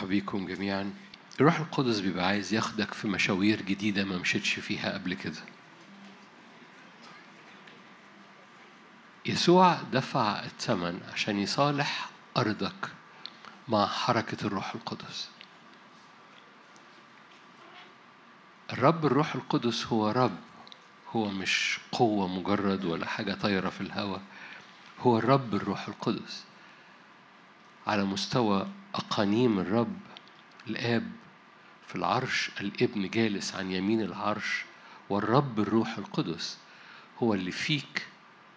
برحب بيكم جميعا. الروح القدس بيبقى عايز ياخدك في مشاوير جديدة ما مشيتش فيها قبل كده. يسوع دفع الثمن عشان يصالح أرضك مع حركة الروح القدس. الرب الروح القدس هو رب. هو مش قوة مجرد ولا حاجة طايرة في الهواء هو الرب الروح القدس. على مستوى أقانيم الرب. الآب في العرش الابن جالس عن يمين العرش والرب الروح القدس هو اللي فيك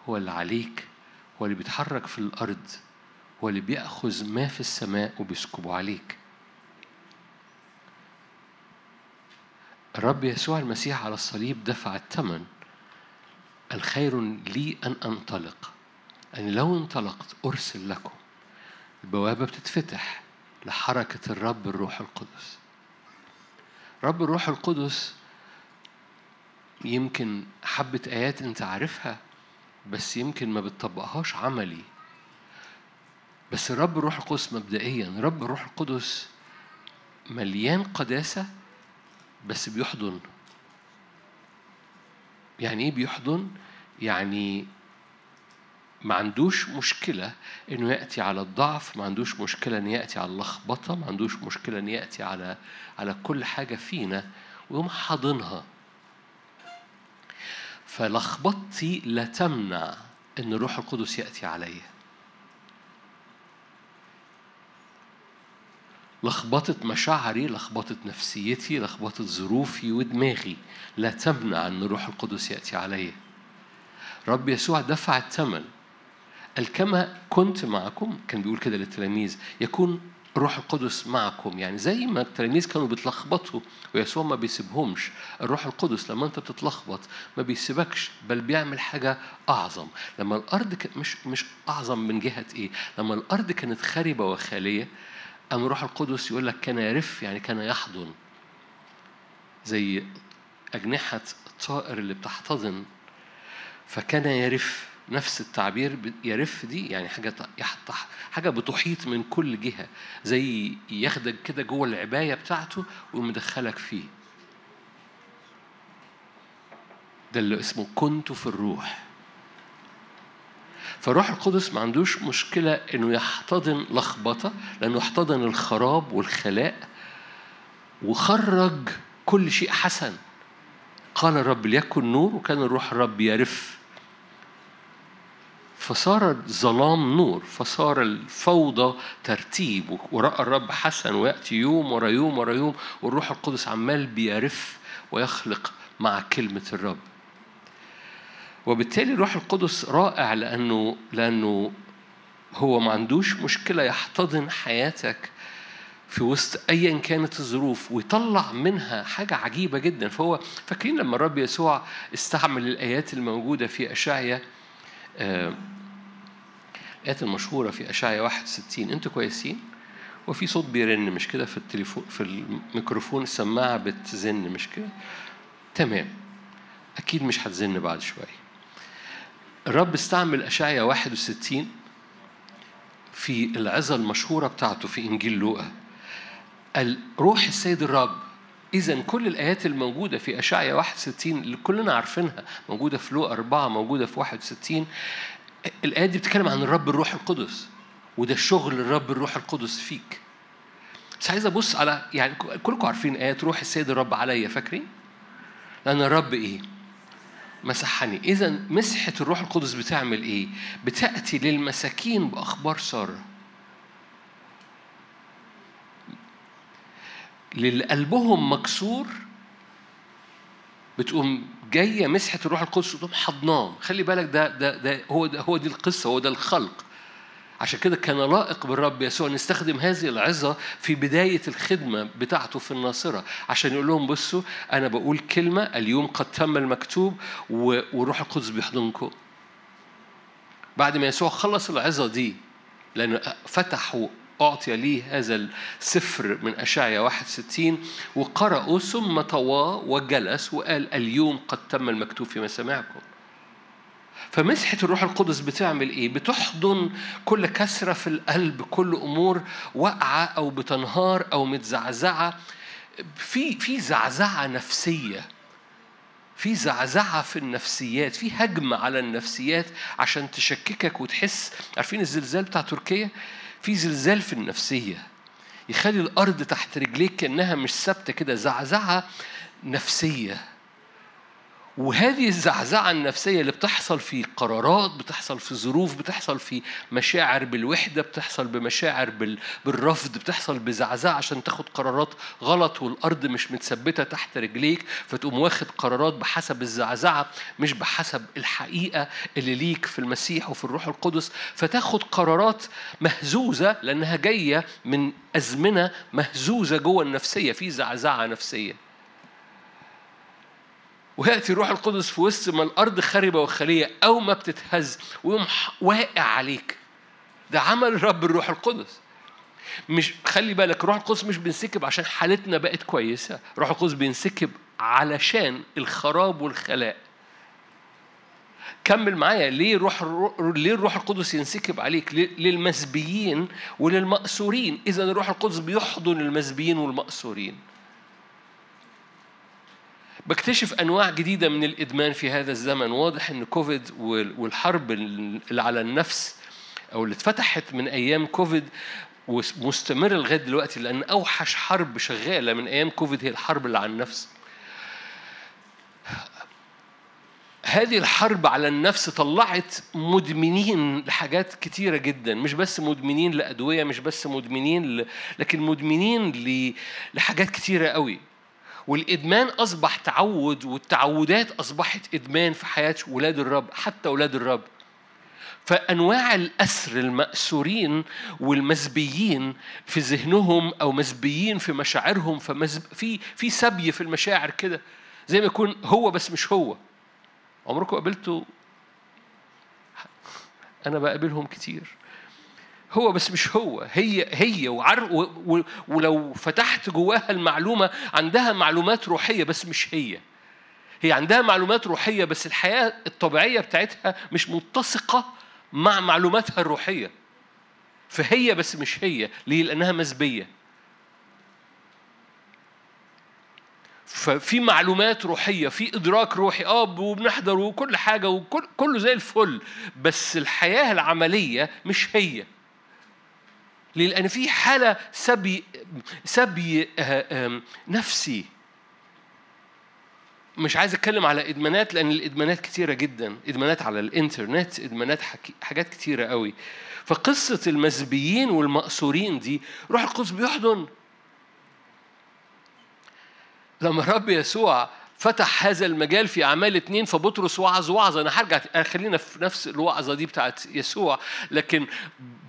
هو اللي عليك هو اللي بيتحرك في الأرض هو اللي بيأخذ ما في السماء وبيسكبه عليك. الرب يسوع المسيح على الصليب دفع الثمن. الخير لي أن أنطلق. أن لو انطلقت أرسل لكم. البوابة بتتفتح لحركة الرب الروح القدس. رب الروح القدس يمكن حبة آيات أنت عارفها بس يمكن ما بتطبقهاش عملي. بس الرب الروح القدس مبدئيا رب الروح القدس مليان قداسة بس بيحضن. يعني إيه بيحضن؟ يعني ما عندوش مشكلة إنه يأتي على الضعف، ما عندوش مشكلة إنه يأتي على اللخبطة، ما عندوش مشكلة إنه يأتي على على كل حاجة فينا ويقوم حاضنها. فلخبطتي لا تمنع إن الروح القدس يأتي عليا. لخبطة مشاعري، لخبطة نفسيتي، لخبطة ظروفي ودماغي لا تمنع إن الروح القدس يأتي عليا. رب يسوع دفع الثمن قال كما كنت معكم كان بيقول كده للتلاميذ يكون الروح القدس معكم. يعني زي ما التلاميذ كانوا بيتلخبطوا ويسوع ما بيسيبهمش الروح القدس لما انت بتتلخبط ما بيسيبكش بل بيعمل حاجة أعظم. لما الأرض مش مش أعظم من جهة إيه؟ لما الأرض كانت خربه وخالية قام الروح القدس يقول لك كان يرف يعني كان يحضن. زي أجنحة الطائر اللي بتحتضن فكان يرف. نفس التعبير يرف دي يعني حاجة حاجة بتحيط من كل جهة زي ياخدك كده جوه العباية بتاعته ويمدخلك فيه. ده اللي اسمه كنت في الروح. فالروح القدس ما عندوش مشكلة إنه يحتضن لخبطة لأنه احتضن الخراب والخلاء وخرج كل شيء حسن. قال الرب ليكن نور وكان الروح الرب يرف. فصار الظلام نور فصار الفوضى ترتيب ورأى الرب حسن ويأتي يوم ورا يوم ورا يوم والروح القدس عمال بيرف ويخلق مع كلمة الرب. وبالتالي الروح القدس رائع لأنه لأنه هو ما عندوش مشكلة يحتضن حياتك في وسط ايا كانت الظروف ويطلع منها حاجة عجيبة جدا. فهو فاكرين لما الرب يسوع استعمل الآيات الموجودة في اشعيا الآيات المشهورة في أشعيا 61 أنتوا كويسين؟ وفي صوت بيرن مش كده في التليفون في الميكروفون السماعة بتزن مش كده؟ تمام أكيد مش هتزن بعد شوية. الرب استعمل أشعيا 61 في العظة المشهورة بتاعته في إنجيل لوقا. روح السيد الرب إذا كل الآيات الموجودة في أشعيا 61 اللي كلنا عارفينها موجودة في لوقا 4 موجودة في 61 الآيات دي بتتكلم عن الرب الروح القدس وده شغل الرب الروح القدس فيك بس عايز أبص على يعني كلكم عارفين آيات روح السيد الرب عليا فاكرين؟ لأن الرب إيه؟ مسحني اذا مسحة الروح القدس بتعمل إيه؟ بتأتي للمساكين بأخبار سارة للي قلبهم مكسور بتقوم جاية مسحة الروح القدس وتقوم حضناه. خلي بالك ده ده ده هو ده هو دي القصة هو ده الخلق. عشان كده كان لائق بالرب يسوع نستخدم هذه العظة في بداية الخدمة بتاعته في الناصرة. عشان يقول لهم بصوا أنا بقول كلمة اليوم قد تم المكتوب والروح القدس بيحضنكم. بعد ما يسوع خلص العظة دي لأنه فتحوا أعطي لي هذا السفر من أشعيا 61 وقرأه ثم طواه وجلس وقال اليوم قد تم المكتوب في مسامعكم فمسحة الروح القدس بتعمل إيه؟ بتحضن كل كسرة في القلب، كل أمور واقعة أو بتنهار أو متزعزعة. في في زعزعة نفسية. في زعزعة في النفسيات، في هجمة على النفسيات عشان تشككك وتحس، عارفين الزلزال بتاع تركيا؟ في زلزال في النفسية. يخلي الأرض تحت رجليك كأنها مش ثابتة كده، زعزعة نفسية. وهذه الزعزعة النفسية اللي بتحصل في قرارات بتحصل في ظروف بتحصل في مشاعر بالوحدة بتحصل بمشاعر بالرفض بتحصل بزعزعة عشان تاخد قرارات غلط والأرض مش متثبتة تحت رجليك فتقوم واخد قرارات بحسب الزعزعة مش بحسب الحقيقة اللي ليك في المسيح وفي الروح القدس. فتاخد قرارات مهزوزة لأنها جاية من أزمنة مهزوزة جوه النفسية في زعزعة نفسية. ويأتي الروح القدس في وسط ما الأرض خربة وخالية أو ما بتتهز ويقوم واقع عليك. ده عمل الرب الروح القدس. مش خلي بالك الروح القدس مش بينسكب عشان حالتنا بقت كويسة. الروح القدس بينسكب علشان الخراب والخلاء. كمل معايا ليه روح ليه الروح القدس ينسكب عليك؟ للمسبيين وللمأسورين. إذا الروح القدس بيحضن المسبيين والمأسورين. بكتشف أنواع جديدة من الإدمان في هذا الزمن. واضح إن كوفيد والحرب اللي على النفس أو اللي اتفتحت من أيام كوفيد ومستمره لغاية دلوقتي لأن أوحش حرب شغالة من أيام كوفيد هي الحرب اللي على النفس. هذه الحرب على النفس طلعت مدمنين لحاجات كتيرة جدا. مش بس مدمنين لأدوية مش بس مدمنين ل... لكن مدمنين ل... لحاجات كتيرة قوي. والإدمان أصبح تعود والتعودات أصبحت إدمان في حياة ولاد الرب حتى ولاد الرب. فأنواع الأسر المأسورين والمزبيين في ذهنهم أو مزبيين في مشاعرهم فمزب في في سبي في المشاعر كده زي ما يكون هو بس مش هو. عمركم قابلتوا أنا بقابلهم كتير. هو بس مش هو هي هي وعر و ولو فتحت جواها المعلومة عندها معلومات روحية بس مش هي. هي عندها معلومات روحية بس الحياة الطبيعية بتاعتها مش متسقة مع معلوماتها الروحية. فهي بس مش هي ليه؟ لأنها مسبية ففي معلومات روحية في إدراك روحي آه وبنحضر وكل حاجة وكل كله زي الفل بس الحياة العملية مش هي. لأن في حالة سبي سبي آه، نفسي. مش عايز أتكلم على إدمانات لأن الإدمانات كتيرة جدا. إدمانات على الإنترنت إدمانات حاجات كتيرة قوي. فقصة المزبيين والمأسورين دي روح القدس بيحضن. لما الرب يسوع فتح هذا المجال في أعمال اتنين فبطرس وعظ وعظة أنا هرجع خلينا في نفس الوعظة دي بتاعت يسوع. لكن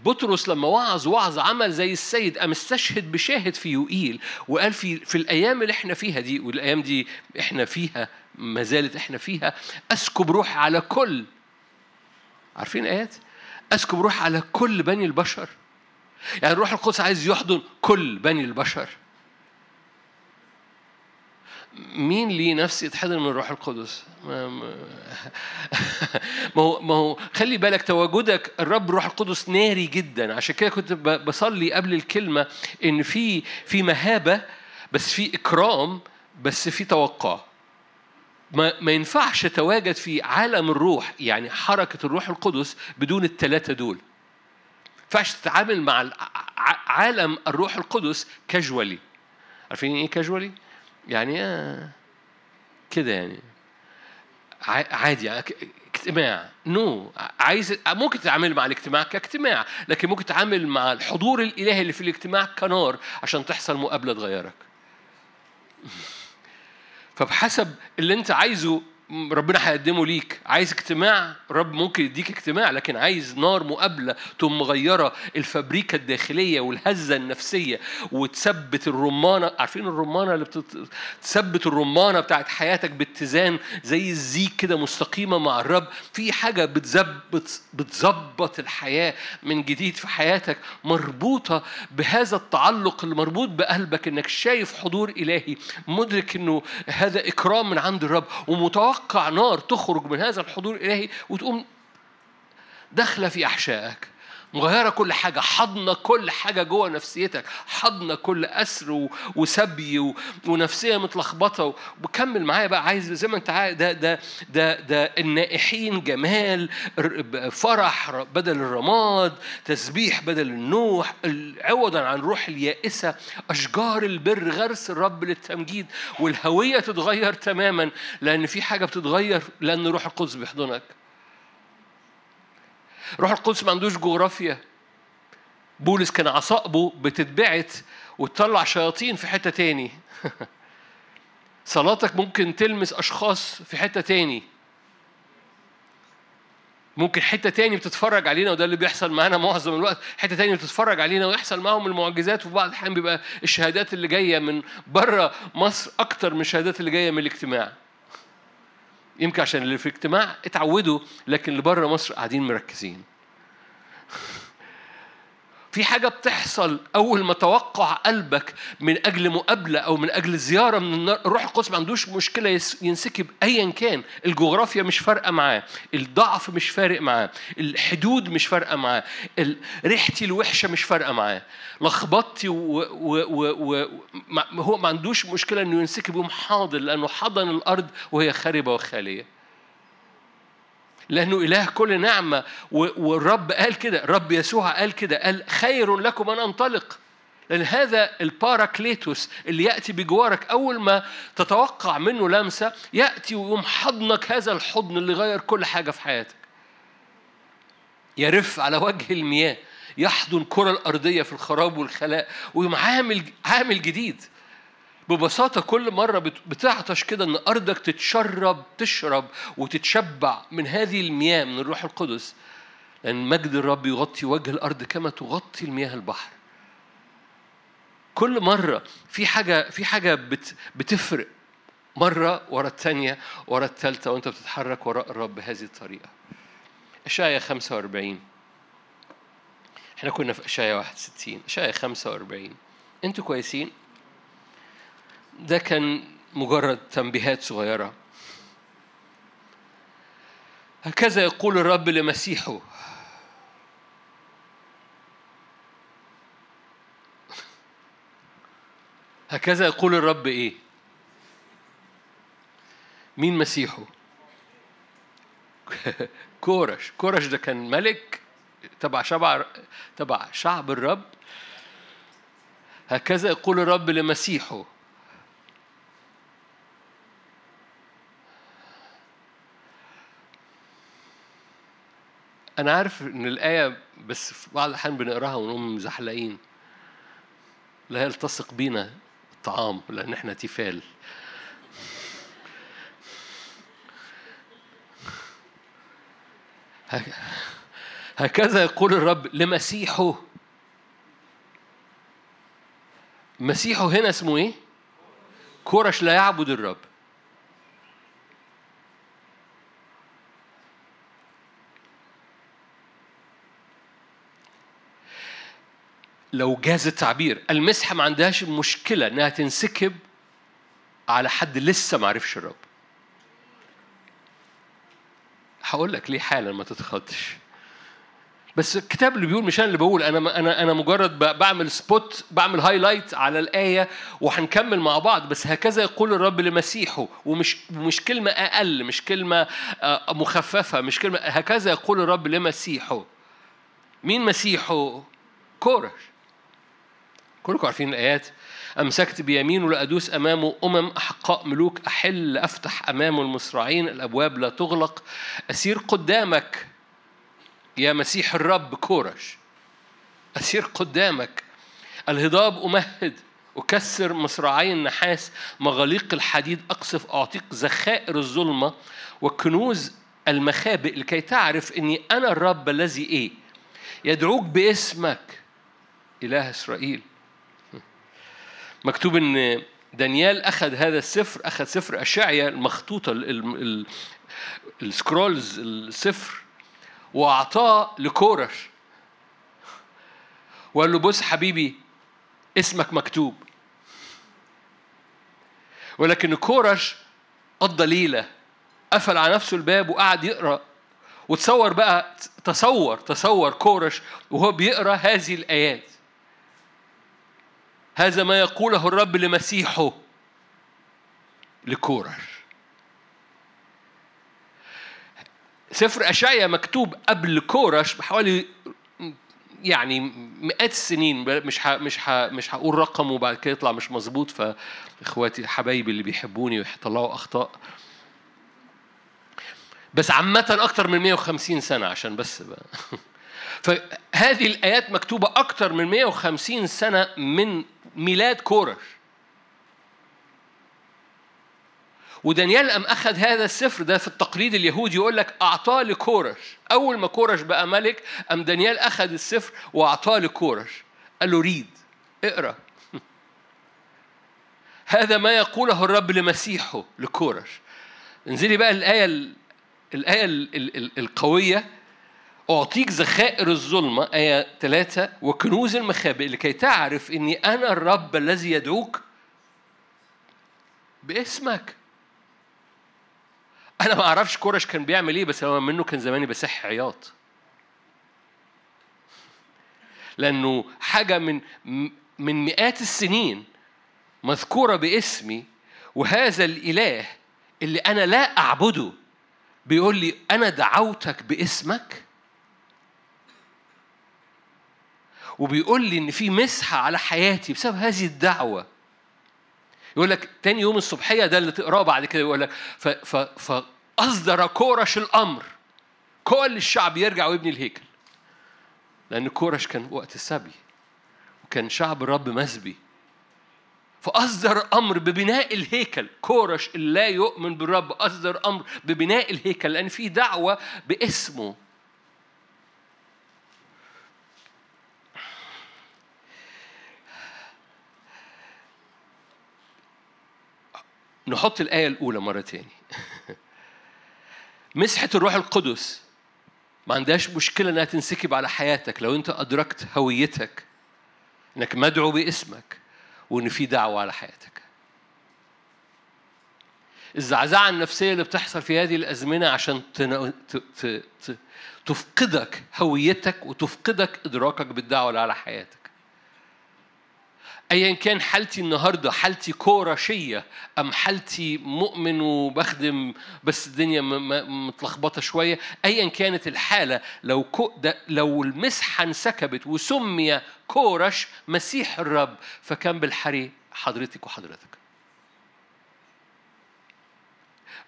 بطرس لما وعظ وعظ عمل زي السيد قام استشهد بشاهد في يوئيل وقال في في الأيام اللي إحنا فيها دي والأيام دي إحنا فيها ما زالت إحنا فيها أسكب روحي على كل عارفين آيات؟ أسكب روحي على كل بني البشر. يعني الروح القدس عايز يحضن كل بني البشر. مين ليه نفس يتحضر من الروح القدس؟ ما هو ما هو خلي بالك تواجدك الرب الروح القدس ناري جدا. عشان كده كنت بصلي قبل الكلمة إن في في مهابة بس في إكرام بس في توقع. ما, ما ينفعش تواجد في عالم الروح يعني حركة الروح القدس بدون الثلاثه دول. ينفعش تتعامل مع عالم الروح القدس كاجوالي عارفين إيه كاجوالي يعني آه كده يعني عادي اجتماع نو no. عايز ممكن تتعامل مع الاجتماع كاجتماع لكن ممكن تتعامل مع الحضور الإلهي اللي في الاجتماع كنار عشان تحصل مقابلة تغيرك فبحسب اللي انت عايزه ربنا هيقدمه ليك. عايز اجتماع؟ رب ممكن يديك اجتماع لكن عايز نار مقابلة تقوم مغيرة الفابريكا الداخلية والهزة النفسية وتثبت الرمانة. عارفين الرمانة اللي بتثبت الرمانة بتاعت حياتك باتزان زي الزيك كده مستقيمة مع الرب؟ في حاجة بتظبط بتظبط الحياة من جديد في حياتك مربوطة بهذا التعلق المربوط بقلبك إنك شايف حضور إلهي مدرك إنه هذا إكرام من عند الرب ومتوقع تتوقع نار تخرج من هذا الحضور الإلهي وتقوم داخلة في أحشائك. مغيرة كل حاجة حضنه كل حاجة جوه نفسيتك حضنه كل أسر وسبي ونفسية متلخبطة وكمل معايا بقى عايز زي ما انت عايز ده ده ده ده النائحين جمال فرح بدل الرماد تسبيح بدل النوح عوضا عن روح اليائسة أشجار البر غرس الرب للتمجيد والهوية تتغير تماما لأن في حاجة بتتغير لأن روح القدس بيحضنك. روح القدس ما عندوش جغرافيا. بولس كان عصائبه بتتبعت وتطلع شياطين في حتة تاني. صلاتك ممكن تلمس أشخاص في حتة تاني. ممكن حتة تاني بتتفرج علينا وده اللي بيحصل معانا معظم الوقت. حتة تاني بتتفرج علينا ويحصل معاهم المعجزات وفي بعض الأحيان بيبقى الشهادات اللي جاية من بره مصر أكتر من الشهادات اللي جاية من الاجتماع. يمكن عشان اللي في الاجتماع اتعودوا لكن اللي بره مصر قاعدين مركزين. في حاجة بتحصل أول ما توقع قلبك من أجل مقابلة أو من أجل زيارة من النار الروح القدس ما عندوش مشكلة ينسكب أيا كان. الجغرافيا مش فارقة معاه. الضعف مش فارق معاه. الحدود مش فارقة معاه. ريحتي الوحشة مش فارقة معاه. لخبطتي وهو ما عندوش مشكلة إنه ينسكب يوم حاضر لأنه حضن الأرض وهي خاربة وخالية. لأنه إله كل نعمة. والرب قال كده الرب يسوع قال كده قال خير لكم أن أنطلق. لأن هذا الباراكليتوس اللي يأتي بجوارك أول ما تتوقع منه لمسة يأتي ويقوم حضنك هذا الحضن اللي غير كل حاجة في حياتك. يرف على وجه المياه يحضن كرة الأرضية في الخراب والخلاء ويقوم عامل عامل جديد. ببساطة كل مرة بتعطش كده إن أرضك تتشرب تشرب وتتشبع من هذه المياه من الروح القدس. لأن مجد الرب يغطي وجه الأرض كما تغطي المياه البحر. كل مرة في حاجة في حاجة بت بتفرق مرة ورا الثانية ورا الثالثة وأنت بتتحرك وراء الرب بهذه الطريقة. إشايا 45 إحنا كنا في إشايا 61 إشايا 45 أنتوا كويسين؟ ده كان مجرد تنبيهات صغيرة. هكذا يقول الرب لمسيحه. هكذا يقول الرب إيه؟ مين مسيحه؟ كورش. كورش ده كان ملك تبع شعب تبع شعب الرب. هكذا يقول الرب لمسيحه. أنا عارف إن الآية بس في بعض الأحيان بنقراها ونقوم مزحلقين لا يلتصق بينا الطعام لأن إحنا تيفال. هكذا يقول الرب لمسيحه. مسيحه هنا اسمه إيه؟ كورش لا يعبد الرب. لو جاز التعبير. المسحة ما عندهاش مشكلة إنها تنسكب على حد لسه ما عرفش الرب. هقول لك ليه حالا ما تتخضش. بس الكتاب اللي بيقول مش أنا اللي بقول أنا أنا أنا مجرد بعمل spot بعمل highlight على الآية وهنكمل مع بعض. بس هكذا يقول الرب لمسيحه ومش مش كلمة أقل مش كلمة آه، مخففة مش كلمة هكذا يقول الرب لمسيحه. مين مسيحه؟ كورش. كلكم عارفين الآيات. أمسكت بيمين لأدوس أمامه أمم أحقاء ملوك أحل أفتح أمامه المصراعين. الأبواب لا تغلق. أسير قدامك يا مسيح الرب كورش. أسير قدامك. الهضاب أمهد. أكسر مصراعي النحاس. مغاليق الحديد أقصف. أعطيك ذخائر الظلمة وكنوز المخابئ لكي تعرف أني أنا الرب الذي إيه. يدعوك باسمك. إله إسرائيل. مكتوب إن دانيال أخذ هذا السفر أخذ سفر أشعيا المخطوطة السكرولز السفر وأعطاه لكورش. وقال له بص حبيبي اسمك مكتوب. ولكن كورش قضى ليلة قفل على نفسه الباب وقعد يقرأ. وتصور بقى تصور تصور كورش وهو بيقرأ هذه الآيات. هذا ما يقوله الرب لمسيحه لكورش. سفر أشعيا مكتوب قبل كورش بحوالي يعني مئات السنين مش ح مش ح مش هقول رقم وبعد كده يطلع مش مظبوط فإخواتي حبايبي اللي بيحبوني ويطلعوا أخطاء. بس عامة أكتر من 150 سنة عشان بس بقى. فهذه الآيات مكتوبة أكتر من 150 سنة من ميلاد كورش. ودانيال أم أخذ هذا السفر ده في التقليد اليهودي يقول لك أعطاه لكورش. أول ما كورش بقى ملك أم دانيال أخذ السفر وأعطاه لكورش. قال له ريد اقرأ. هذا ما يقوله الرب لمسيحه لكورش. انزلي بقى الآية الآية القوية. أعطيك ذخائر الظلمة آية ثلاثة وكنوز المخابئ لكي تعرف إني أنا الرب الذي يدعوك باسمك. أنا ما أعرفش كورش كان بيعمل إيه بس هو منه كان زماني بسح عياط. لأنه حاجة من من مئات السنين مذكورة باسمي وهذا الإله اللي أنا لا أعبده بيقول لي أنا دعوتك باسمك؟ وبيقول لي إن في مسحة على حياتي بسبب هذه الدعوة. يقول لك تاني يوم الصبحية ده اللي تقراه بعد كده يقول لك فأصدر كورش الأمر. كل الشعب يرجع ويبني الهيكل. لأن كورش كان وقت السبي وكان شعب الرب مسبي. فأصدر أمر ببناء الهيكل. كورش اللي لا يؤمن بالرب. أصدر أمر ببناء الهيكل. لأن في دعوة باسمه. نحط الآية الأولى مرة تاني. مسحة الروح القدس. ما عندهاش مشكلة إنها تنسكب على حياتك. لو أنت أدركت هويتك إنك مدعو باسمك وإن في دعوة على حياتك. الزعزعة النفسية اللي بتحصل في هذه الأزمنة عشان تفقدك هويتك وتفقدك إدراكك بالدعوة على حياتك. ايا كان حالتي النهارده حالتي كورشيه أم حالتي مؤمن وبخدم بس الدنيا متلخبطة شوية ايا كانت الحالة لو كو ده لو المسحة انسكبت وسمي كورش مسيح الرب فكان بالحري حضرتك وحضرتك.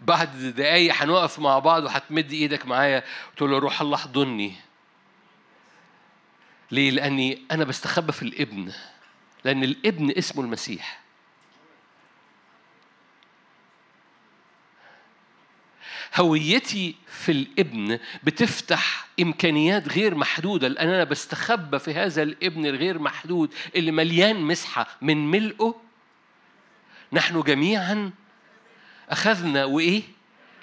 بعد دقايق هنقف مع بعض وهتمد إيدك معايا وتقول له روح الله احضني ليه؟ لأني أنا بستخبى في الإبن. لأن الابن اسمه المسيح. هويتي في الابن بتفتح إمكانيات غير محدودة لأن أنا بستخبى في هذا الابن الغير محدود اللي مليان مسحة من ملئه. نحن جميعا أخذنا وإيه؟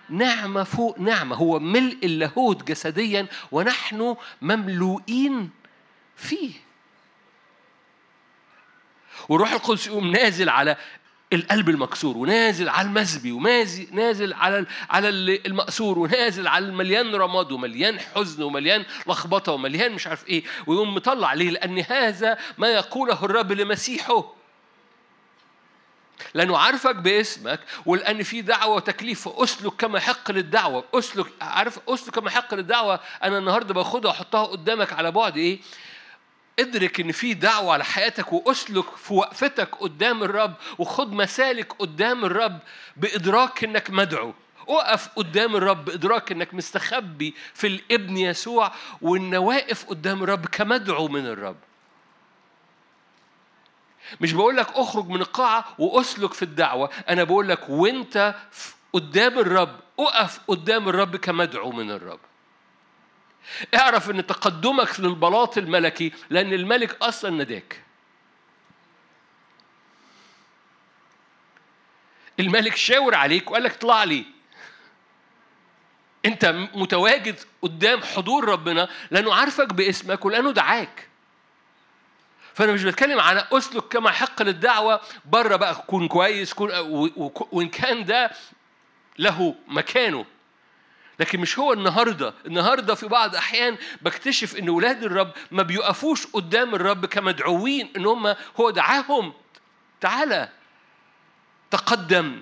نعمة فوق نعمة. هو ملء اللاهوت جسديا ونحن مملوئين فيه. والروح القدس يقوم نازل على القلب المكسور ونازل على المزبي ونازل على على المأسور ونازل على المليان رماد ومليان حزن ومليان لخبطة ومليان مش عارف إيه ويقوم مطلع ليه؟ لأن هذا ما يقوله الرب لمسيحه لأنه عارفك باسمك ولأن في دعوة وتكليف فأسلك كما يحق للدعوة أسلك عارف أسلك كما يحق للدعوة أنا النهاردة باخدها وأحطها قدامك على بعد إيه؟ ادرك إن في دعوة على حياتك وأسلك في وقفتك قدام الرب وخد مسالك قدام الرب بإدراك إنك مدعو. اقف قدام الرب بإدراك إنك مستخبي في الابن يسوع وإن واقف قدام الرب كمدعو من الرب. مش بقول لك أخرج من القاعة وأسلك في الدعوة أنا بقول لك وإنت قدام الرب اقف قدام الرب كمدعو من الرب. اعرف ان تقدمك للبلاط الملكي لأن الملك أصلا نداك الملك شاور عليك وقال لك اطلع لي. أنت متواجد قدام حضور ربنا لأنه عارفك باسمك ولأنه دعاك. فأنا مش بتكلم على أسلك كما حق للدعوة بره بقى كون كويس كون وإن كان ده له مكانه. لكن مش هو النهارده. النهارده في بعض أحيان بكتشف إن ولاد الرب ما بيقفوش قدام الرب كمدعوين إن هم هو دعاهم. تعالى. تقدم.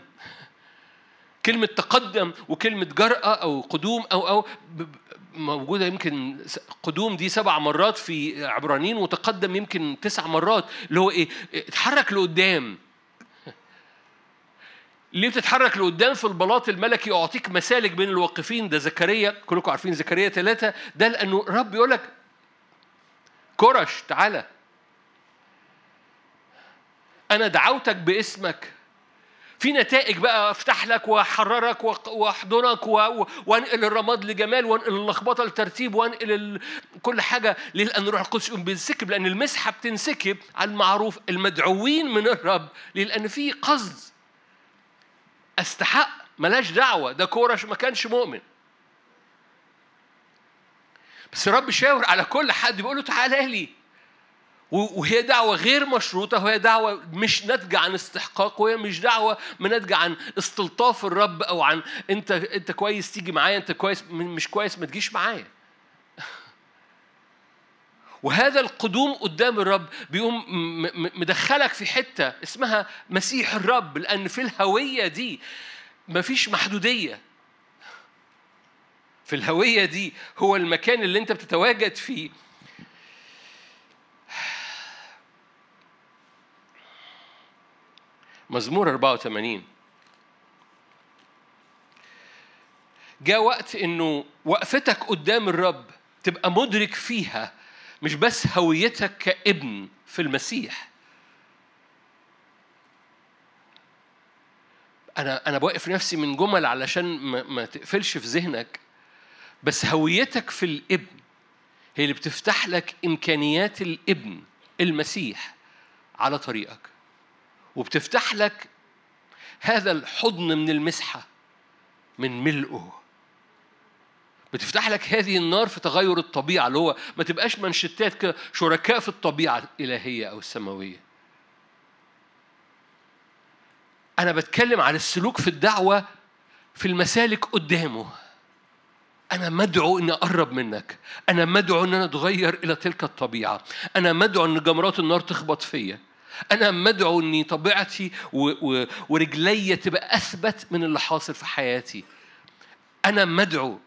كلمة تقدم وكلمة جرأة أو قدوم أو أو موجودة يمكن قدوم دي سبع مرات في عبرانيين وتقدم يمكن تسع مرات اللي هو إيه؟ اتحرك لقدام. ليه بتتحرك لقدام في البلاط الملكي؟ يعطيك مسالك بين الواقفين. ده زكريا. كلكم عارفين زكريا ثلاثة ده لأنه الرب يقول لك كرش تعالى. أنا دعوتك باسمك. في نتائج بقى أفتح لك وأحررك وأحضنك وأنقل الرماد لجمال وأنقل اللخبطة لترتيب وأنقل كل حاجة. لأن الروح القدس يقوم بينسكب. لأن المسحة بتنسكب على المعروف. المدعوين من الرب. لأن في قصد. أستحق ملاش دعوة ده كورش ما كانش مؤمن. بس الرب شاور على كل حد بيقول له تعالى لي وهي دعوة غير مشروطة وهي دعوة مش ناتجة عن استحقاق وهي مش دعوة ناتجة عن استلطاف الرب أو عن أنت أنت كويس تيجي معايا أنت كويس مش كويس ما تجيش معايا. وهذا القدوم قدام الرب بيقوم مدخلك في حتة اسمها مسيح الرب لأن في الهوية دي مفيش محدودية. في الهوية دي هو المكان اللي أنت بتتواجد فيه. مزمور 84 جاء وقت إنه وقفتك قدام الرب تبقى مدرك فيها. مش بس هويتك كابن في المسيح. أنا أنا بوقف نفسي من جمل علشان ما, ما تقفلش في ذهنك بس هويتك في الابن هي اللي بتفتح لك إمكانيات الابن المسيح على طريقك وبتفتح لك هذا الحضن من المسحة من ملئه بتفتح لك هذه النار في تغير الطبيعة اللي هو ما تبقاش منشتات شركاء في الطبيعة الإلهية أو السماوية. أنا بتكلم عن السلوك في الدعوة في المسالك قدامه. أنا مدعو إني أقرب منك. أنا مدعو إن أنا أتغير إلى تلك الطبيعة. أنا مدعو إن جمرات النار تخبط فيا. أنا مدعو إني طبيعتي ورجلي تبقى أثبت من اللي حاصل في حياتي. أنا مدعو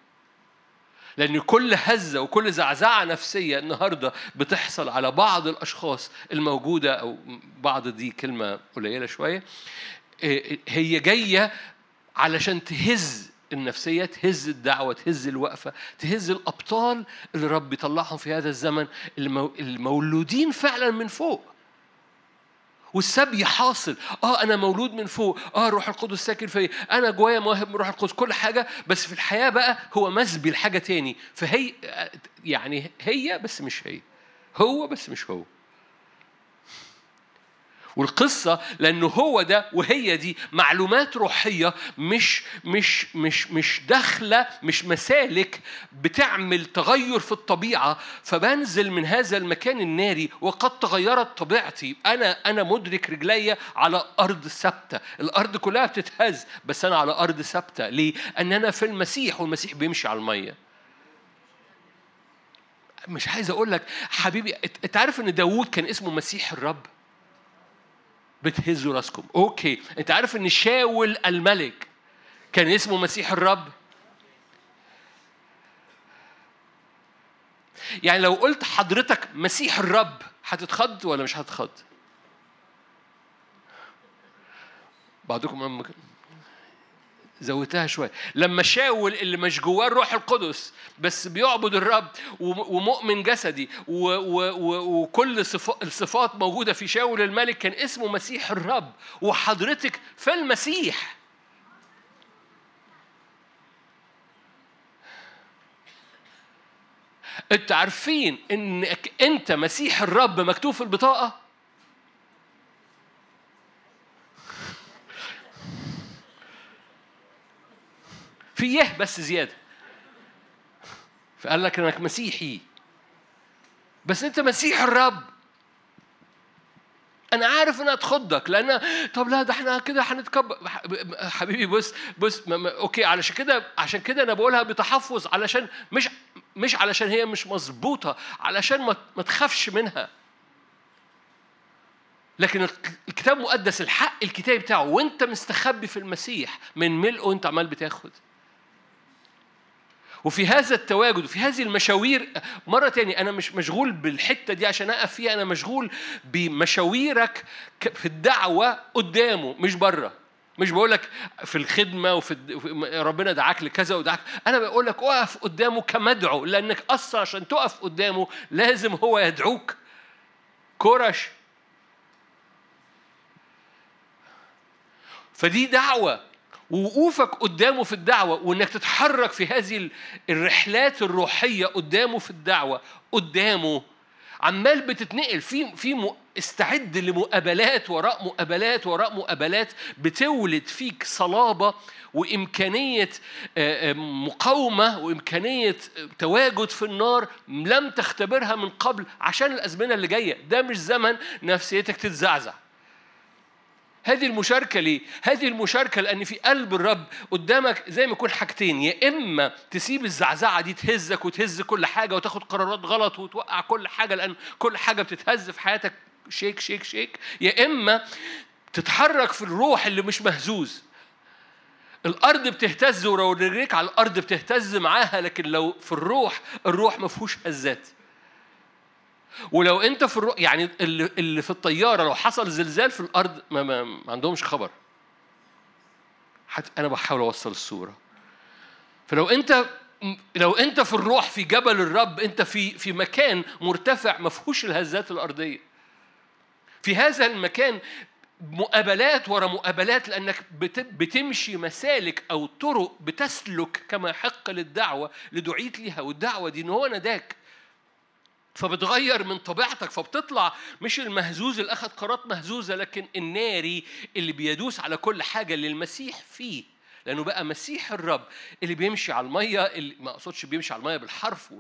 لأن كل هزة وكل زعزعة نفسية النهاردة بتحصل على بعض الأشخاص الموجودة أو بعض دي كلمة قليلة شوية. إيه، هي جاية علشان تهز النفسية تهز الدعوة تهز الوقفة تهز الأبطال اللي رب يطلعهم في هذا الزمن المولودين فعلا من فوق. والسبي حاصل. آه أنا مولود من فوق. آه الروح القدس ساكن فيا أنا جوايا مواهب من الروح القدس كل حاجة. بس في الحياة بقى هو مسبي لحاجة تاني. فهي يعني هي بس مش هي. هو بس مش هو. والقصة لأنه هو ده وهي دي معلومات روحية مش مش مش مش داخلة مش مسالك بتعمل تغير في الطبيعة. فبنزل من هذا المكان الناري وقد تغيرت طبيعتي. أنا أنا مدرك رجلي على أرض ثابتة. الأرض كلها بتتهز بس أنا على أرض ثابتة. ليه؟ أن أنا في المسيح والمسيح بيمشي على المية. مش عايز أقول لك حبيبي أنت عارف إن داوود كان اسمه مسيح الرب؟ بتهزوا راسكم أوكي انت عارف ان شاول الملك كان اسمه مسيح الرب؟ يعني لو قلت حضرتك مسيح الرب هتتخض ولا مش هتتخض؟ بعضكم زودتها شوية. لما شاول اللي مش جواه الروح القدس بس بيعبد الرب ومؤمن جسدي وكل الصفات موجودة في شاول الملك كان اسمه مسيح الرب. وحضرتك في المسيح انت عارفين إنك أنت مسيح الرب مكتوب في البطاقة؟ في يه بس زيادة. فقال لك انك مسيحي. بس أنت مسيح الرب. أنا عارف إنها تخضك لأن طب لا ده إحنا كده هنتكبر. حبيبي بص بص ما ما أوكي علشان كده عشان كده أنا بقولها بتحفظ علشان مش مش علشان هي مش مظبوطة علشان ما, ما تخافش منها. لكن الكتاب المقدس الحق الكتابي بتاعه وأنت مستخبي في المسيح من ملئه انت عمال بتاخد. وفي هذا التواجد وفي هذه المشاوير مرة تاني أنا مش مشغول بالحتة دي عشان أقف فيها أنا مشغول بمشاويرك في الدعوة قدامه مش بره مش بقول لك في الخدمة وفي ربنا دعاك لكذا ودعاك. أنا بقول لك اقف قدامه كمدعو لأنك أصلا عشان تقف قدامه لازم هو يدعوك. كورش. فدي دعوة. ووقوفك قدامه في الدعوة وإنك تتحرك في هذه الرحلات الروحية قدامه في الدعوة قدامه عمال بتتنقل. في في استعد لمقابلات وراء مقابلات وراء مقابلات بتولد فيك صلابة وإمكانية مقاومة وإمكانية تواجد في النار لم تختبرها من قبل عشان الأزمنة اللي جاية. ده مش زمن نفسيتك تتزعزع. هذه المشاركة ليه؟ هذه المشاركة لأن في قلب الرب قدامك زي ما يكون حاجتين يا إما تسيب الزعزعة دي تهزك وتهز كل حاجة وتاخد قرارات غلط وتوقع كل حاجة لأن كل حاجة بتتهز في حياتك شيك شيك شيك يا إما تتحرك في الروح اللي مش مهزوز الأرض بتهتز ولو رجليك على الأرض بتهتز معاها لكن لو في الروح الروح ما فيهوش هزات ولو انت في الرو... يعني اللي, في الطيارة لو حصل زلزال في الأرض ما, ما, ما عندهمش خبر. حتى أنا بحاول أوصل الصورة. فلو انت لو انت في الروح في جبل الرب انت في في مكان مرتفع ما فيهوش الهزات الأرضية. في هذا المكان مقابلات ورا مقابلات لأنك بتمشي مسالك أو طرق بتسلك كما يحق للدعوة لدعيت ليها والدعوة دي إن هو نداك فبتغير من طبيعتك فبتطلع. مش المهزوز اللي أخذ قرارات مهزوزة لكن الناري اللي بيدوس على كل حاجة اللي المسيح فيه. لأنه بقى مسيح الرب اللي بيمشي على المية اللي ما أقصدش بيمشي على المية بالحرف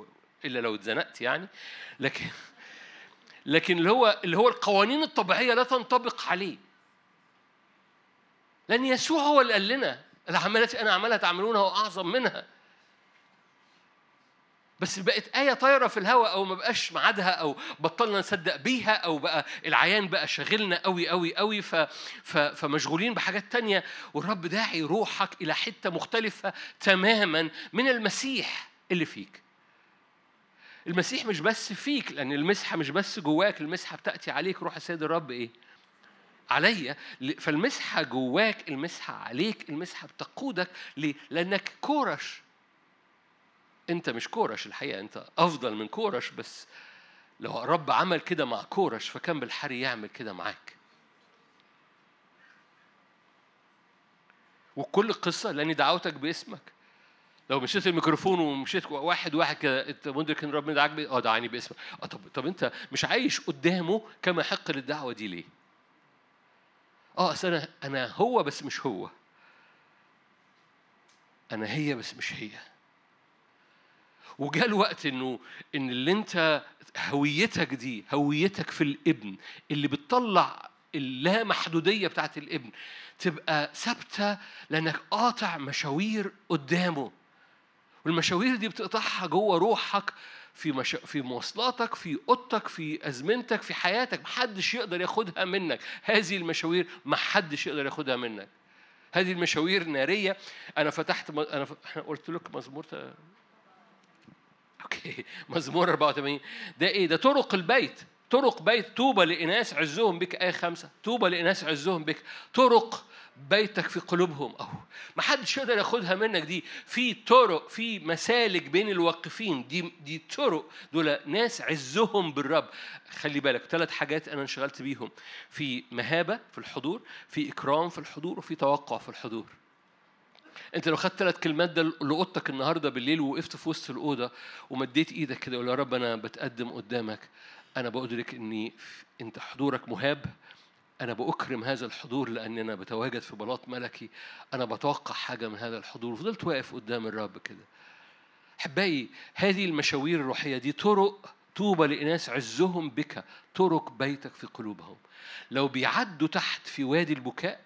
إلا لو اتزنقت يعني. لكن لكن اللي هو اللي هو القوانين الطبيعية لا تنطبق عليه. لأن يسوع هو اللي قال لنا العملات أنا عملها تعملونها وأعظم منها. بس بقت آية طايرة في الهواء أو ما بقاش ميعادها أو بطلنا نصدق بيها أو بقى العيان بقى شاغلنا قوي قوي قوي ف... ف... فمشغولين بحاجات تانية والرب داعي روحك إلى حتة مختلفة تماما من المسيح اللي فيك. المسيح مش بس فيك لأن المسحة مش بس جواك المسحة بتأتي عليك روح السيد الرب إيه؟ عليا فالمسحة جواك المسحة عليك المسحة بتقودك ليه؟ لأنك كورش أنت مش كورش الحقيقة أنت أفضل من كورش بس لو الرب عمل كده مع كورش فكان بالحري يعمل كده معاك. وكل قصة لأني دعوتك باسمك. لو مشيت الميكروفون ومشيت واحد واحد كده أنت مدرك إن ربنا دعاك آه دعاني باسمك. آه طب طب أنت مش عايش قدامه كما يحق للدعوة دي ليه؟ آه أصل أنا أنا هو بس مش هو. أنا هي بس مش هي. وجاء الوقت إنه إن اللي أنت هويتك دي هويتك في الابن اللي بتطلع اللامحدودية بتاعت الابن تبقى ثابتة لأنك قاطع مشاوير قدامه. والمشاوير دي بتقطعها جوه روحك في مش... في مواصلاتك في أوضتك في أزمنتك في حياتك محدش يقدر ياخدها منك. هذه المشاوير محدش يقدر ياخدها منك. هذه المشاوير نارية. أنا فتحت م... أنا ف... قلت لك مزمور أوكي. مزمور 84 ده إيه؟ ده طرق البيت. طرق بيت طوبى لإناس عزهم بك. آية خمسة. طوبى لإناس عزهم بك. طرق بيتك في قلوبهم. أهو ما حدش يقدر ياخدها منك دي. في طرق في مسالك بين الواقفين. دي دي طرق. دول ناس عزهم بالرب. خلي بالك ثلاث حاجات أنا انشغلت بيهم. في مهابة في الحضور في إكرام في الحضور وفي توقع في الحضور. انت لو خدت ثلاث كلمات ده لاوضتك النهارده بالليل ووقفت في وسط الأوضة ومديت إيدك كده وقول يا رب أنا بتقدم قدامك أنا بأدرك إني أنت حضورك مهاب أنا بأكرم هذا الحضور لأني أنا بتواجد في بلاط ملكي أنا بتوقع حاجة من هذا الحضور. وفضلت واقف قدام الرب كده. أحبائي هذه المشاوير الروحية دي طرق طوبى لإناس عزهم بك ترك بيتك في قلوبهم. لو بيعدوا تحت في وادي البكاء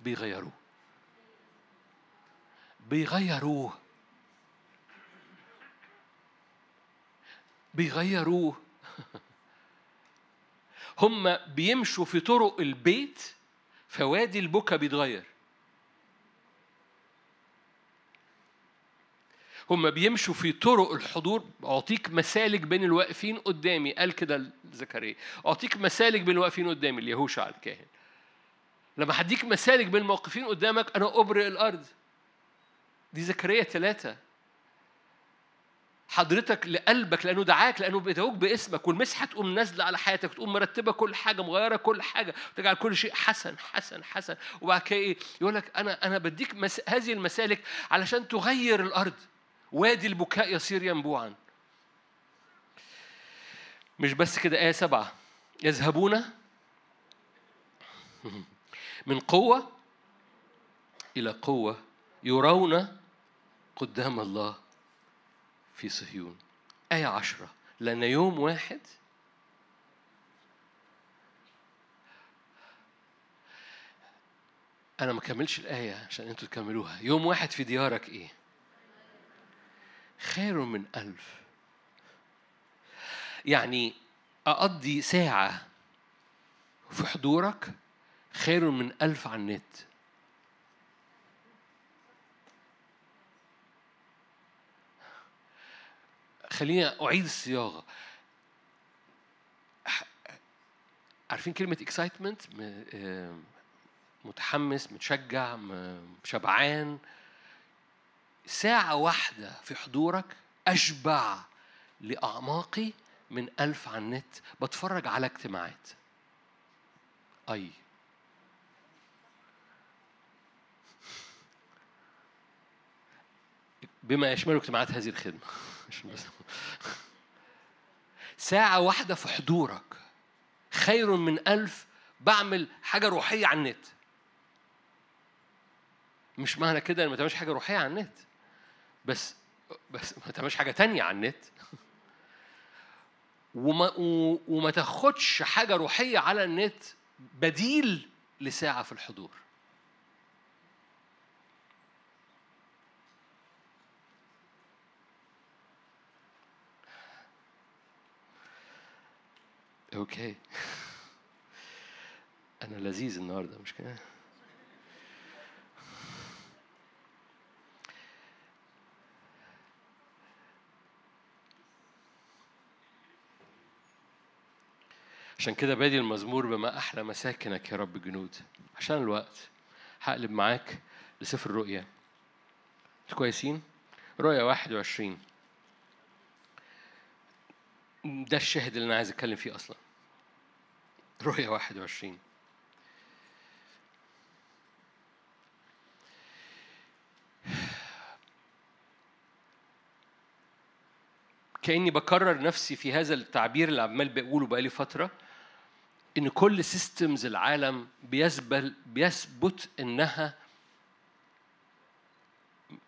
بيغيروه بيغيروه. بيغيروه. هم بيمشوا في طرق البيت فوادي البكا بيتغير. هم بيمشوا في طرق الحضور. أعطيك مسالك بين الواقفين قدامي. قال كده زكريا. أعطيك مسالك بين الواقفين قدامي اليهوشع الكاهن. لما هديك مسالك بين الموقفين قدامك أنا أبرئ الأرض. دي زكريا ثلاثة حضرتك لقلبك لأنه دعاك لأنه بيدعوك باسمك والمسحة تقوم نازلة على حياتك تقوم مرتبة كل حاجة مغيرة كل حاجة تجعل كل شيء حسن حسن حسن. وبعد كده إيه؟ يقول لك أنا أنا بديك مس... هذه المسالك علشان تغير الأرض. وادي البكاء يصير ينبوعا. مش بس كده آية سبعة. يذهبون من قوة إلى قوة يرون قدام الله في صهيون. آية عشرة. لأن يوم واحد أنا ما كملش الآية عشان أنتوا تكملوها. يوم واحد في ديارك إيه؟ خير من ألف. يعني أقضي ساعة في حضورك خير من ألف على النت. خليني أعيد الصياغة. عارفين كلمة اكسايتمنت متحمس متشجع شبعان. ساعة واحدة في حضورك أشبع لأعماقي من ألف على النت. بتفرج على اجتماعات. أي. بما يشمل اجتماعات هذه الخدمة. ساعة واحدة في حضورك. خير من ألف بعمل حاجة روحية على النت. مش معنى كده إن ما تعملش حاجة روحية على النت. بس بس ما تعملش حاجة تانية على النت. وما وما تاخدش حاجة روحية على النت بديل لساعة في الحضور. أوكي. أنا لذيذ النهارده مش كده؟ عشان كده بادي المزمور بما أحلى مساكنك يا رب جنود. عشان الوقت هقلب معاك لسفر الرؤيا. كويسين؟ رؤيا 21 ده الشاهد اللي أنا عايز أتكلم فيه أصلا. رؤيا 21 كأني بكرر نفسي في هذا التعبير اللي عمال بقوله بقالي فترة إن كل سيستمز العالم بيثبت بيثبت إنها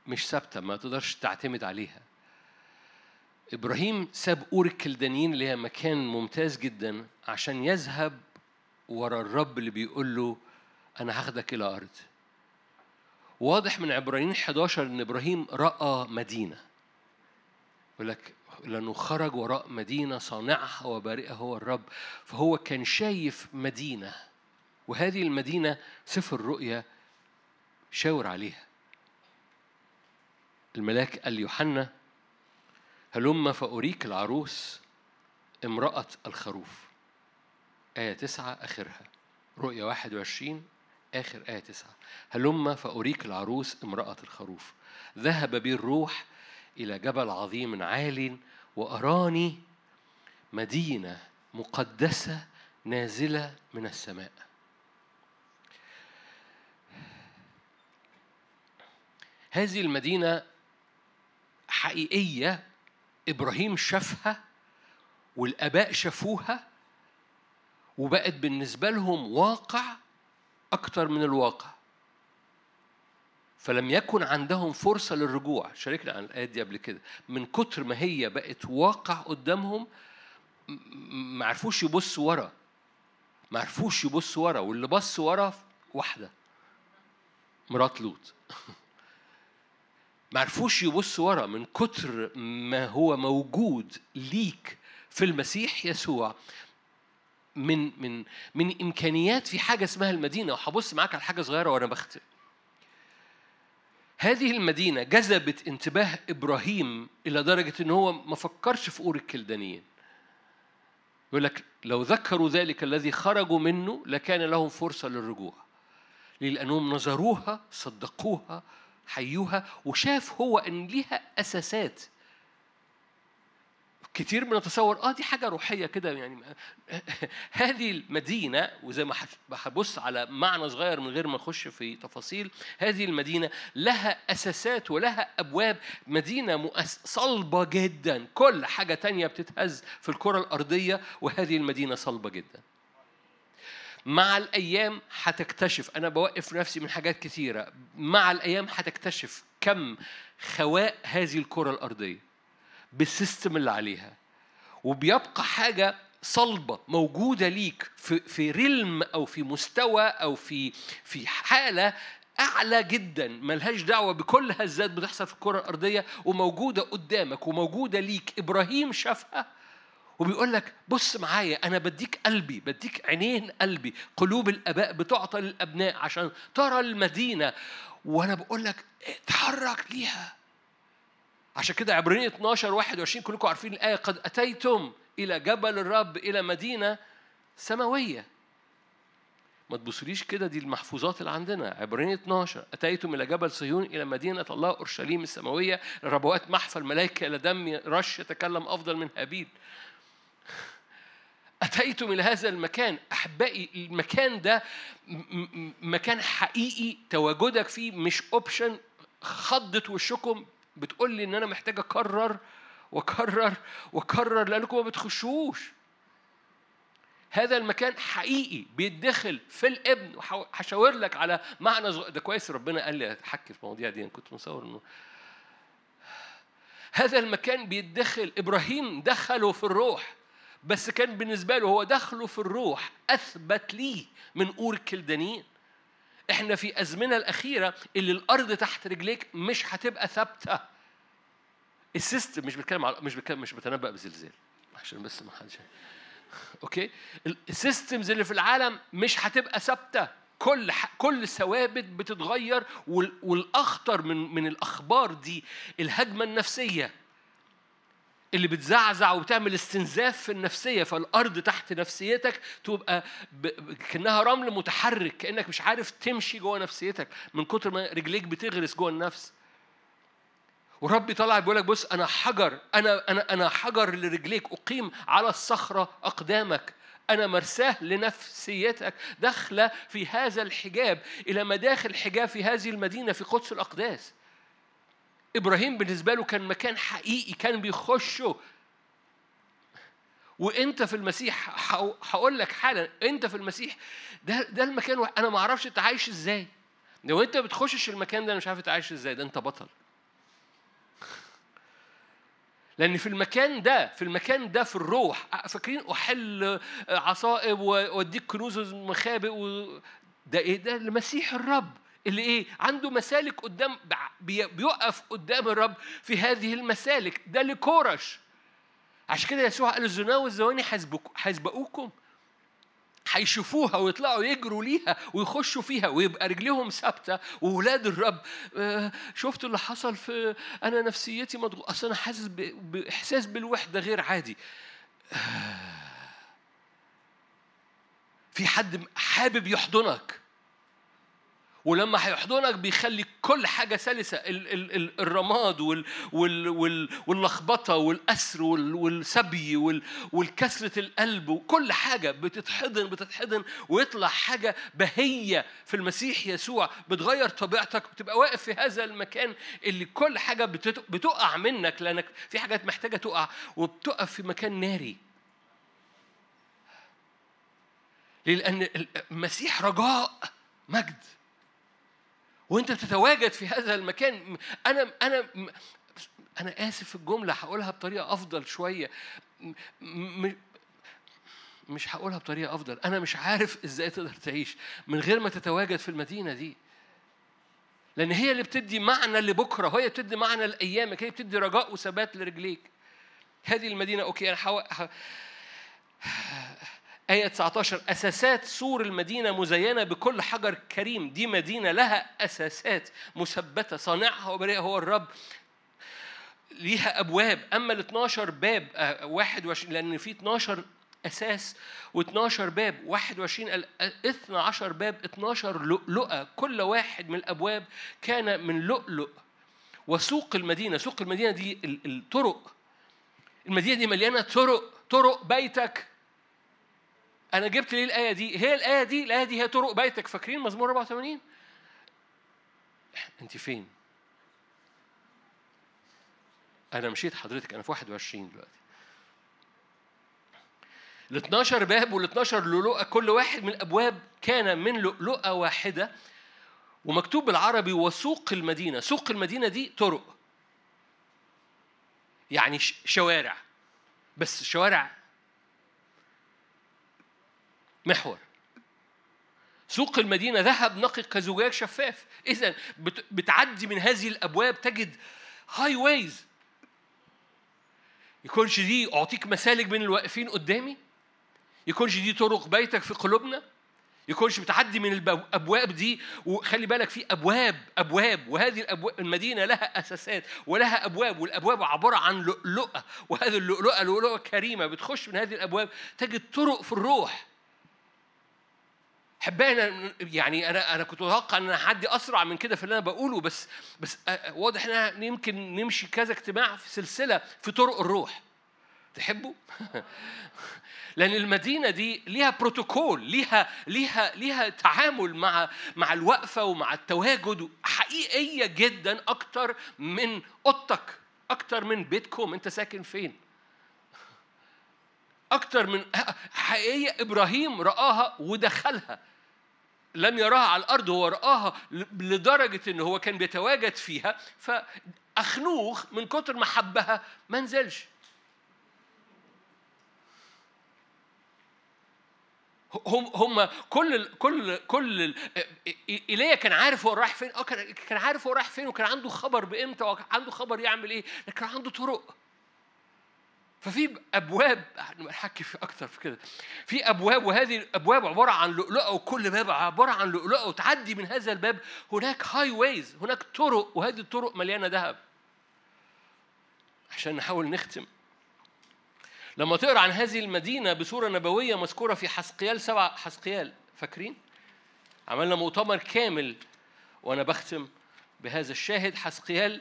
مش ثابتة ما تقدرش تعتمد عليها. إبراهيم ساب أور الكلدانيين اللي هي مكان ممتاز جدا عشان يذهب ورا الرب اللي بيقول له أنا هاخدك إلى أرض. واضح من عبرانيين 11 إن إبراهيم رأى مدينة. يقول لك لأنه خرج وراء مدينة صانعها وبارئها هو الرب. فهو كان شايف مدينة وهذه المدينة سفر الرؤيا شاور عليها. الملاك قال ليوحنا هلم فأريك العروس امرأة الخروف. آية تسعة آخرها. واحد وعشرين آخر آية تسعة. هلم فأريك العروس امرأة الخروف. ذهب بي الروح إلى جبل عظيم عال وأراني مدينة مقدسة نازلة من السماء. هذه المدينة حقيقية إبراهيم شافها والآباء شافوها وبقت بالنسبة لهم واقع أكتر من الواقع. فلم يكن عندهم فرصة للرجوع. شاركنا عن الآيات دي قبل كده. من كتر ما هي بقت واقع قدامهم ما عرفوش يبصوا ورا. ما عرفوش يبصوا ورا. واللي بص ورا واحدة مرات لوط. ما عرفوش يبصوا ورا من كتر ما هو موجود ليك في المسيح يسوع من من من إمكانيات في حاجة اسمها المدينة وهبص معاك على حاجة صغيرة وأنا بختم هذه المدينة جذبت انتباه إبراهيم إلى درجة إن هو ما فكرش في أور الكلدانيين. يقول لك لو ذكروا ذلك الذي خرجوا منه لكان لهم فرصة للرجوع. لأنهم نظروها صدقوها حيوها وشاف هو إن ليها أساسات. كتير بنتصور آه دي حاجة روحية كده يعني هذه المدينة وزي ما هبص على معنى صغير من غير ما اخش في تفاصيل هذه المدينة لها أساسات ولها أبواب. مدينة مؤس... صلبة جدا. كل حاجة تانية بتتهز في الكرة الأرضية وهذه المدينة صلبة جدا. مع الأيام هتكتشف أنا بوقف نفسي من حاجات كثيره مع الأيام هتكتشف كم خواء هذه الكرة الأرضية بالسيستم اللي عليها. وبيبقى حاجة صلبة موجودة ليك في في ريلم أو في مستوى أو في في حالة أعلى جدا. ملهاش دعوة بكل هزات بتحصل في الكرة الأرضية وموجودة قدامك وموجودة ليك. إبراهيم شافها وبيقول لك بص معايا أنا بديك قلبي بديك عينين قلبي قلوب الآباء بتعطى للأبناء عشان ترى المدينة. وأنا بقول لك اتحرك ليها. عشان كده عبرانية 12 21 كلكم عارفين الآية قد أتيتم إلى جبل الرب إلى مدينة سماوية. ما تبصليش كده دي المحفوظات اللي عندنا. عبرانية 12 أتيتم إلى جبل صهيون إلى مدينة الله أورشليم السماوية ربوات محفى الملائكة إلى دم رش يتكلم أفضل من هابيل أتيتم إلى هذا المكان؟ أحبائي المكان ده مكان حقيقي تواجدك فيه مش أوبشن خضت وشكم. بتقول لي إن أنا محتاج أكرر وأكرر وأكرر لأنكم ما بتخشوش. هذا المكان حقيقي بيتدخل في الابن. وهشاور لك على معنى زغ... ده كويس ربنا قال لي اتحكي في المواضيع دي. أنا كنت مصور إنه هذا المكان بيتدخل. إبراهيم دخله في الروح. بس كان بالنسبة له هو دخله في الروح أثبت ليه من أور الكلدانيين إحنا في أزمنة الأخيرة اللي الأرض تحت رجليك مش هتبقى ثابتة. ال system مش بتكلم على مش بتكلم مش بتنبأ بزلزال. عشان بس ما حدش okay؟ ال systems اللي في العالم مش هتبقى ثابتة. كل كل ثوابت بتتغير والأخطر من من الأخبار دي الهجمة النفسية. اللي بتزعزع وبتعمل استنزاف في النفسية فالأرض تحت نفسيتك تبقى. كأنها رمل متحرك كأنك مش عارف تمشي جوه نفسيتك من كتر ما رجليك بتغرس جوه النفس وربي طلع بيقول لك بص أنا حجر أنا أنا أنا حجر لرجليك أقيم على الصخرة أقدامك أنا مرساه لنفسيتك داخلة في هذا الحجاب إلى مداخل حجاب في هذه المدينة في قدس الأقداس إبراهيم بالنسبة له كان مكان حقيقي كان بيخشه. وإنت في المسيح هقول لك حالا إنت في المسيح ده ده المكان أنا ما أعرفش أنت عايش إزاي. لو أنت بتخشش المكان ده أنا مش عارف أنت عايش إزاي ده أنت بطل. لأن في المكان ده في المكان ده في الروح فاكرين؟ أحل عصائب وأديك كنوز مخابئ و... ده إيه؟ ده المسيح الرب. اللي إيه؟ عنده مسالك قدام بيقف قدام الرب في هذه المسالك. ده لكورش. عشان كده يسوع قال الزنا والزواني هيسبقوكم هيشوفوها ويطلعوا يجروا ليها ويخشوا فيها ويبقى رجليهم ثابتة وولاد الرب. آه، شفتوا اللي حصل في أنا نفسيتي مضغوط أصل أنا حاسس بإحساس بالوحدة غير عادي. آه، في حد حابب يحضنك. ولما هيحضنك بيخلي كل حاجة سلسة ال ال ال الرماد وال وال وال واللخبطة والأسر وال والسبي وال والكسرة القلب وكل حاجة بتتحضن بتتحضن ويطلع حاجة بهية في المسيح يسوع بتغير طبيعتك بتبقى واقف في هذا المكان اللي كل حاجة بتقع منك لأنك في حاجات محتاجة تقع وبتقف في مكان ناري. لأن المسيح رجاء مجد. وانت بتتواجد في هذا المكان أنا أنا أنا آسف في الجملة هقولها بطريقة أفضل شوية. مش هقولها بطريقة أفضل. أنا مش عارف إزاي تقدر تعيش من غير ما تتواجد في المدينة دي. لأن هي اللي بتدي معنى لبكرة وهي بتدي معنى لأيامك هي بتدي رجاء وثبات لرجليك. هذه المدينة okay أنا حو... آية 19 أساسات سور المدينة مزينة بكل حجر كريم. دي مدينة لها أساسات مثبتة صانعها وبارئها هو الرب. ليها أبواب. أما ال 12 باب 21 لأن في 12 أساس و12 باب 21 12 باب 12 لؤلؤة. كل واحد من الأبواب كان من لؤلؤ وسوق المدينة. سوق المدينة دي الطرق المدينة دي مليانة طرق طرق بيتك. أنا جبت ليه الآية دي؟ هي الآية دي الآية دي هي طرق بيتك. فاكرين مزمور 84 أنت فين؟ أنا مشيت حضرتك أنا في 21 دلوقتي. ال 12 باب وال 12 لؤلؤة كل واحد من الأبواب كان من لؤلؤة واحدة ومكتوب بالعربي وسوق المدينة. سوق المدينة دي طرق. يعني شوارع. بس شوارع محور. سوق المدينة ذهب نقي كزجاج شفاف. إذا بتعدي من هذه الأبواب تجد هاي ويز يكونش دي أعطيك مسالك بين الواقفين قدامي. يكونش دي طرق بيتك في قلوبنا. يكونش بتعدي من الابواب دي. وخلي بالك في أبواب أبواب. وهذه الابواب المدينة لها أساسات ولها أبواب. والأبواب عبارة عن لؤلؤة. وهذه اللؤلؤة لؤلؤة كريمة. بتخش من هذه الأبواب تجد طرق في الروح. حبانا يعني أنا أنا كنت متوقع إن هعدي أسرع من كده في اللي أنا بقوله بس بس واضح إن يمكن نمشي كذا اجتماع في سلسلة في طرق الروح. تحبوا؟ لأن المدينة دي ليها بروتوكول ليها ليها ليها تعامل مع مع الوقفة ومع التواجد حقيقيه جدا أكتر من أوضتك أكتر من بيتكم. أنت ساكن فين؟ أكتر من حقيقية إبراهيم رآها ودخلها. لم يراها على الأرض هو رآها لدرجة إن هو كان بيتواجد فيها فاخنوخ من كتر ما حبها ما نزلش. هم هم كل كل كل إيليا كان عارف هو رايح فين آه كان عارف هو رايح فين وكان عنده خبر بإمتى وكان عنده خبر يعمل إيه لكن عنده طرق. ففي أبواب نحكي في أكتر في كده. في أبواب وهذه الأبواب عبارة عن لؤلؤة وكل باب عبارة عن لؤلؤة وتعدي من هذا الباب هناك هاي ويز هناك طرق وهذه الطرق مليانة ذهب. عشان نحاول نختم. لما تقرأ عن هذه المدينة بصوره نبوية مذكورة في حسقيال سبع حسقيال فاكرين؟ عملنا مؤتمر كامل وأنا بختم بهذا الشاهد حسقيال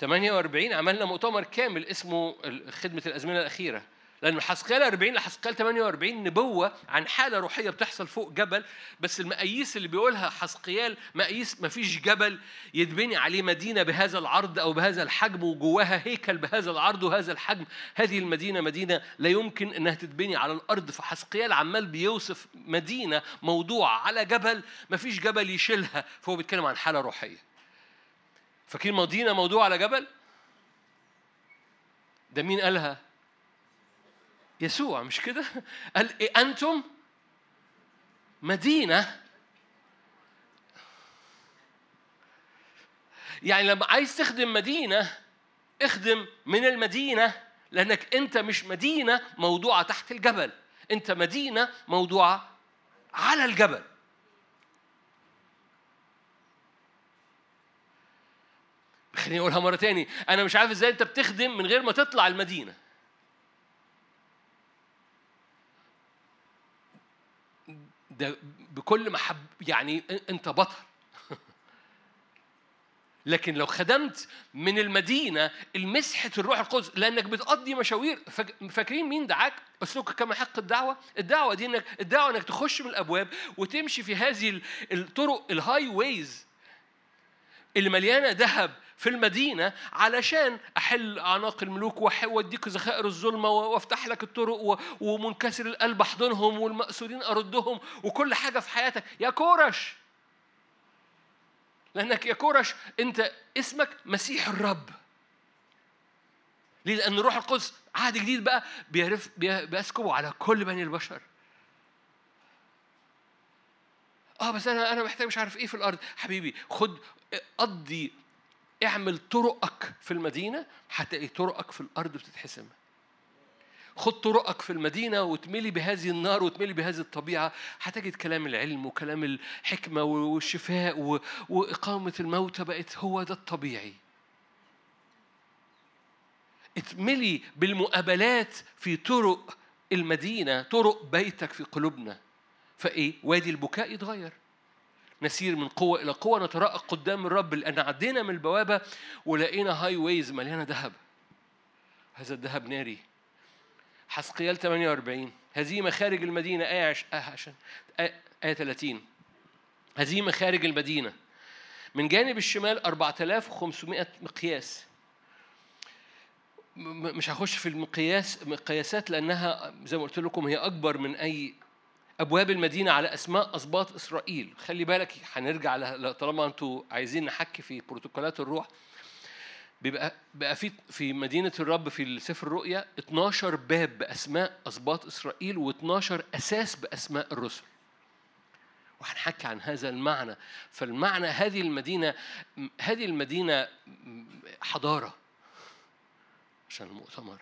48 عملنا مؤتمر كامل اسمه خدمة الأزمنة الأخيرة. لأن حسقيال 40 لحسقيال 48 نبوة عن حالة روحية بتحصل فوق جبل بس المقاييس اللي بيقولها حسقيال مقاييس ما فيش جبل يتبني عليه مدينة بهذا العرض أو بهذا الحجم وجواها هيكل بهذا العرض وهذا الحجم. هذه المدينة مدينة لا يمكن أنها تتبني على الأرض. فحسقيال عمال بيوصف مدينة موضوعة على جبل ما فيش جبل يشيلها فهو بيتكلم عن حالة روحية. فاكرين مدينة موضوع على جبل؟ ده مين قالها؟ يسوع مش كده؟ قال إيه أنتم مدينة يعني لما عايز تخدم مدينة اخدم من المدينة لأنك أنت مش مدينة موضوعة تحت الجبل أنت مدينة موضوعة على الجبل خليني أقولها مرة تاني أنا مش عارف إزاي أنت بتخدم من غير ما تطلع المدينة ده بكل محب يعني أنت بطل لكن لو خدمت من المدينة المسحة الروح القدس لأنك بتقضي مشاوير فاكرين مين دعاك؟ أسلوك كما حق الدعوة؟ الدعوة دي إنك الدعوة إنك تخش من الأبواب وتمشي في هذه الطرق ال highways اللي مليانة ذهب في المدينة علشان أحل أعناق الملوك وأديك ذخائر الظلمة وأفتح لك الطرق ومنكسر القلب أحضنهم والمأسورين أردهم وكل حاجة في حياتك. يا كورش! لأنك يا كورش أنت اسمك مسيح الرب. ليه؟ لأن الروح القدس عهد جديد بقى بيعرف بيسكبوا على كل بني البشر. آه بس أنا أنا محتاج مش عارف إيه في الأرض. حبيبي خد قضي اعمل طرقك في المدينة هتلاقي طرقك في الأرض بتتحسم. خد طرقك في المدينة وتملي بهذه النار وتملي بهذه الطبيعة. هتجد كلام العلم وكلام الحكمة والشفاء وإقامة الموتى بقت هو ده الطبيعي. اتملي بالمقابلات في طرق المدينة طرق بيتك في قلوبنا. فإيه؟ وادي البكاء يتغير. نسير من قوة إلى قوة نترقق قدام الرب لأن عدينا من البوابة ولقينا هاي ويز مليانة ذهب. هذا الذهب ناري. حسقيال 48 هذه مخارج المدينة. آية. آه عشان آية 30 هذه مخارج المدينة. من جانب الشمال 4500 مقياس. مش هخش في المقياس مقياسات لأنها زي ما قلت لكم هي أكبر من أي أبواب المدينة على أسماء أسباط إسرائيل. خلي بالك هنرجع طالما أنتوا عايزين نحكي في بروتوكولات الروح. بيبقى بقى في في مدينة الرب في سفر الرؤيا 12 باب بأسماء أسباط إسرائيل و12 أساس بأسماء الرسل. وهنحكي عن هذا المعنى. فالمعنى هذه المدينة هذه المدينة حضارة. عشان المؤتمر.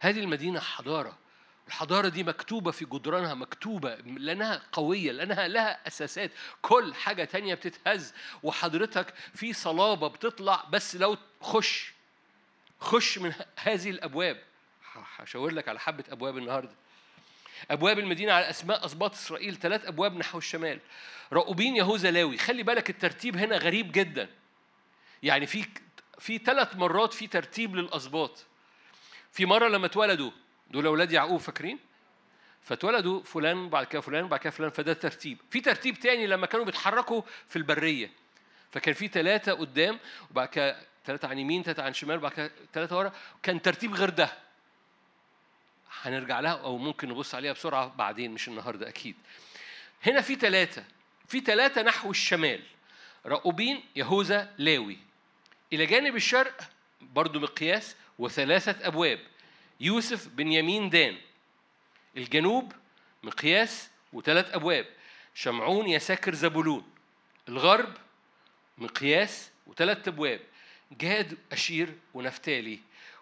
هذه المدينة حضارة. الحضارة دي مكتوبة في جدرانها مكتوبة لأنها قوية لأنها لها أساسات. كل حاجة تانية بتتهز وحضرتك في صلابة بتطلع بس لو خش خش من هذه الأبواب. هشاور لك على حبة أبواب النهاردة. أبواب المدينة على أسماء أسباط إسرائيل ثلاث أبواب نحو الشمال. رؤوبين يهوذا لاوي خلي بالك الترتيب هنا غريب جدا. يعني في في ثلاث مرات في ترتيب للأسباط. في مرة لما اتولدوا دول أولاد يعقوب فاكرين؟ فاتولدوا فلان بعد كده فلان بعد كده فلان فده ترتيب. في ترتيب تاني لما كانوا بيتحركوا في البرية. فكان في ثلاثة قدام وبعد كده ثلاثة عن يمين ثلاثة عن شمال وبعد كده ثلاثة ورا. كان ترتيب غير ده. هنرجع لها أو ممكن نبص عليها بسرعة بعدين مش النهاردة أكيد. هنا في ثلاثة في ثلاثة نحو الشمال. رأوبين يهوذا لاوي. إلى جانب الشرق برضو مقياس وثلاثة أبواب. يوسف بنيامين دان. الجنوب مقياس وثلاث أبواب. شمعون يساكر زبولون الغرب مقياس وثلاث أبواب. جاد أشير ونفتالي.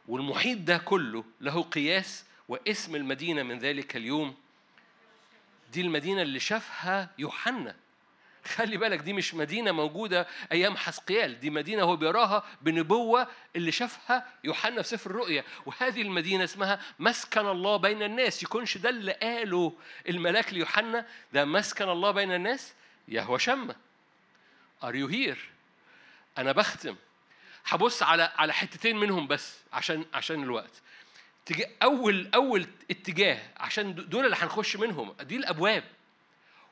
والمحيط ده كله له قياس واسم المدينة من ذلك اليوم. دي المدينة اللي شافها يوحنا. خلي بالك دي مش مدينة موجودة أيام حسقيال دي مدينة هو بيراها بنبوة اللي شافها يوحنا في سفر الرؤيا. وهذه المدينة اسمها مسكن الله بين الناس. يكونش ده اللي قاله الملاك ليوحنا ده مسكن الله بين الناس؟ يهوى شمة. Are you here؟ أنا بختم. هبص على على حتتين منهم بس عشان عشان الوقت. أول أول اتجاه عشان دول اللي هنخش منهم دي الأبواب.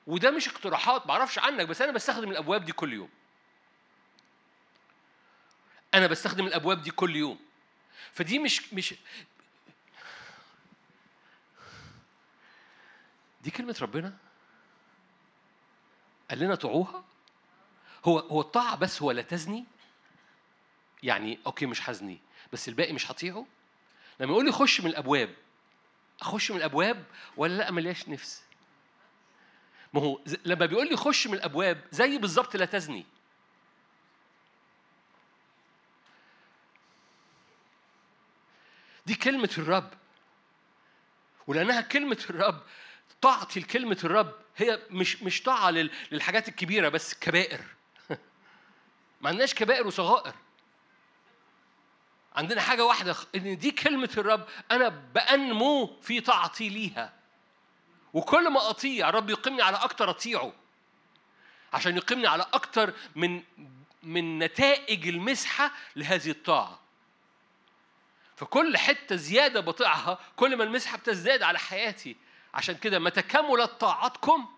وده مش اقتراحات معرفش عنك بس أنا بستخدم الأبواب دي كل يوم. أنا بستخدم الأبواب دي كل يوم. فدي مش مش دي كلمة ربنا؟ قال لنا طوعوها هو هو الطاعة بس هو لا تزني؟ يعني أوكي مش هزني بس الباقي مش هطيعه؟ لما يقول لي خش من الأبواب أخش من الأبواب ولا لا ملياش نفس؟ ما هو لما بيقول لي خش من الأبواب زي بالظبط لا تزني. دي كلمة الرب. ولأنها كلمة الرب طاعتي لكلمة الرب. هي مش مش طاعة للحاجات الكبيرة بس كبائر. ما عندناش كبائر وصغائر. عندنا حاجة واحدة إن دي كلمة الرب أنا بأنمو في طاعتي ليها وكل ما أطيع رب يقيمني على أكتر أطيعه. عشان يقيمني على أكتر من من نتائج المسحة لهذه الطاعة. فكل حتة زيادة بطيعها كل ما المسحة بتزداد على حياتي. عشان كده متى كملت طاعتكم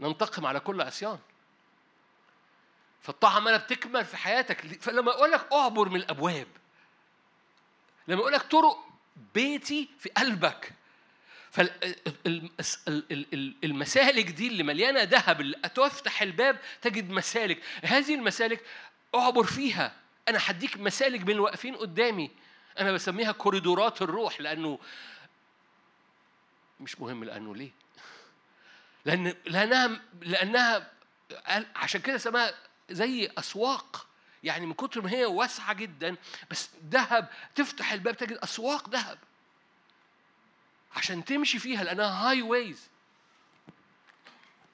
ننتقم على كل عصيان. فالطاعة عمالة بتكمل في حياتك. فلما أقول لك أعبر من الأبواب لما أقول لك طرق بيتي في قلبك فالمسالك دي اللي مليانة ذهب اللي تفتح الباب تجد مسالك. هذه المسالك أعبر فيها. أنا هديك مسالك بين الواقفين قدامي. أنا بسميها كوريدورات الروح لأنه مش مهم لأنه ليه. لأن لانها لأنها عشان كده سماها زي أسواق. يعني من كتر ما هي واسعة جدا بس ذهب تفتح الباب تجد أسواق ذهب. عشان تمشي فيها لأنها هاي ويز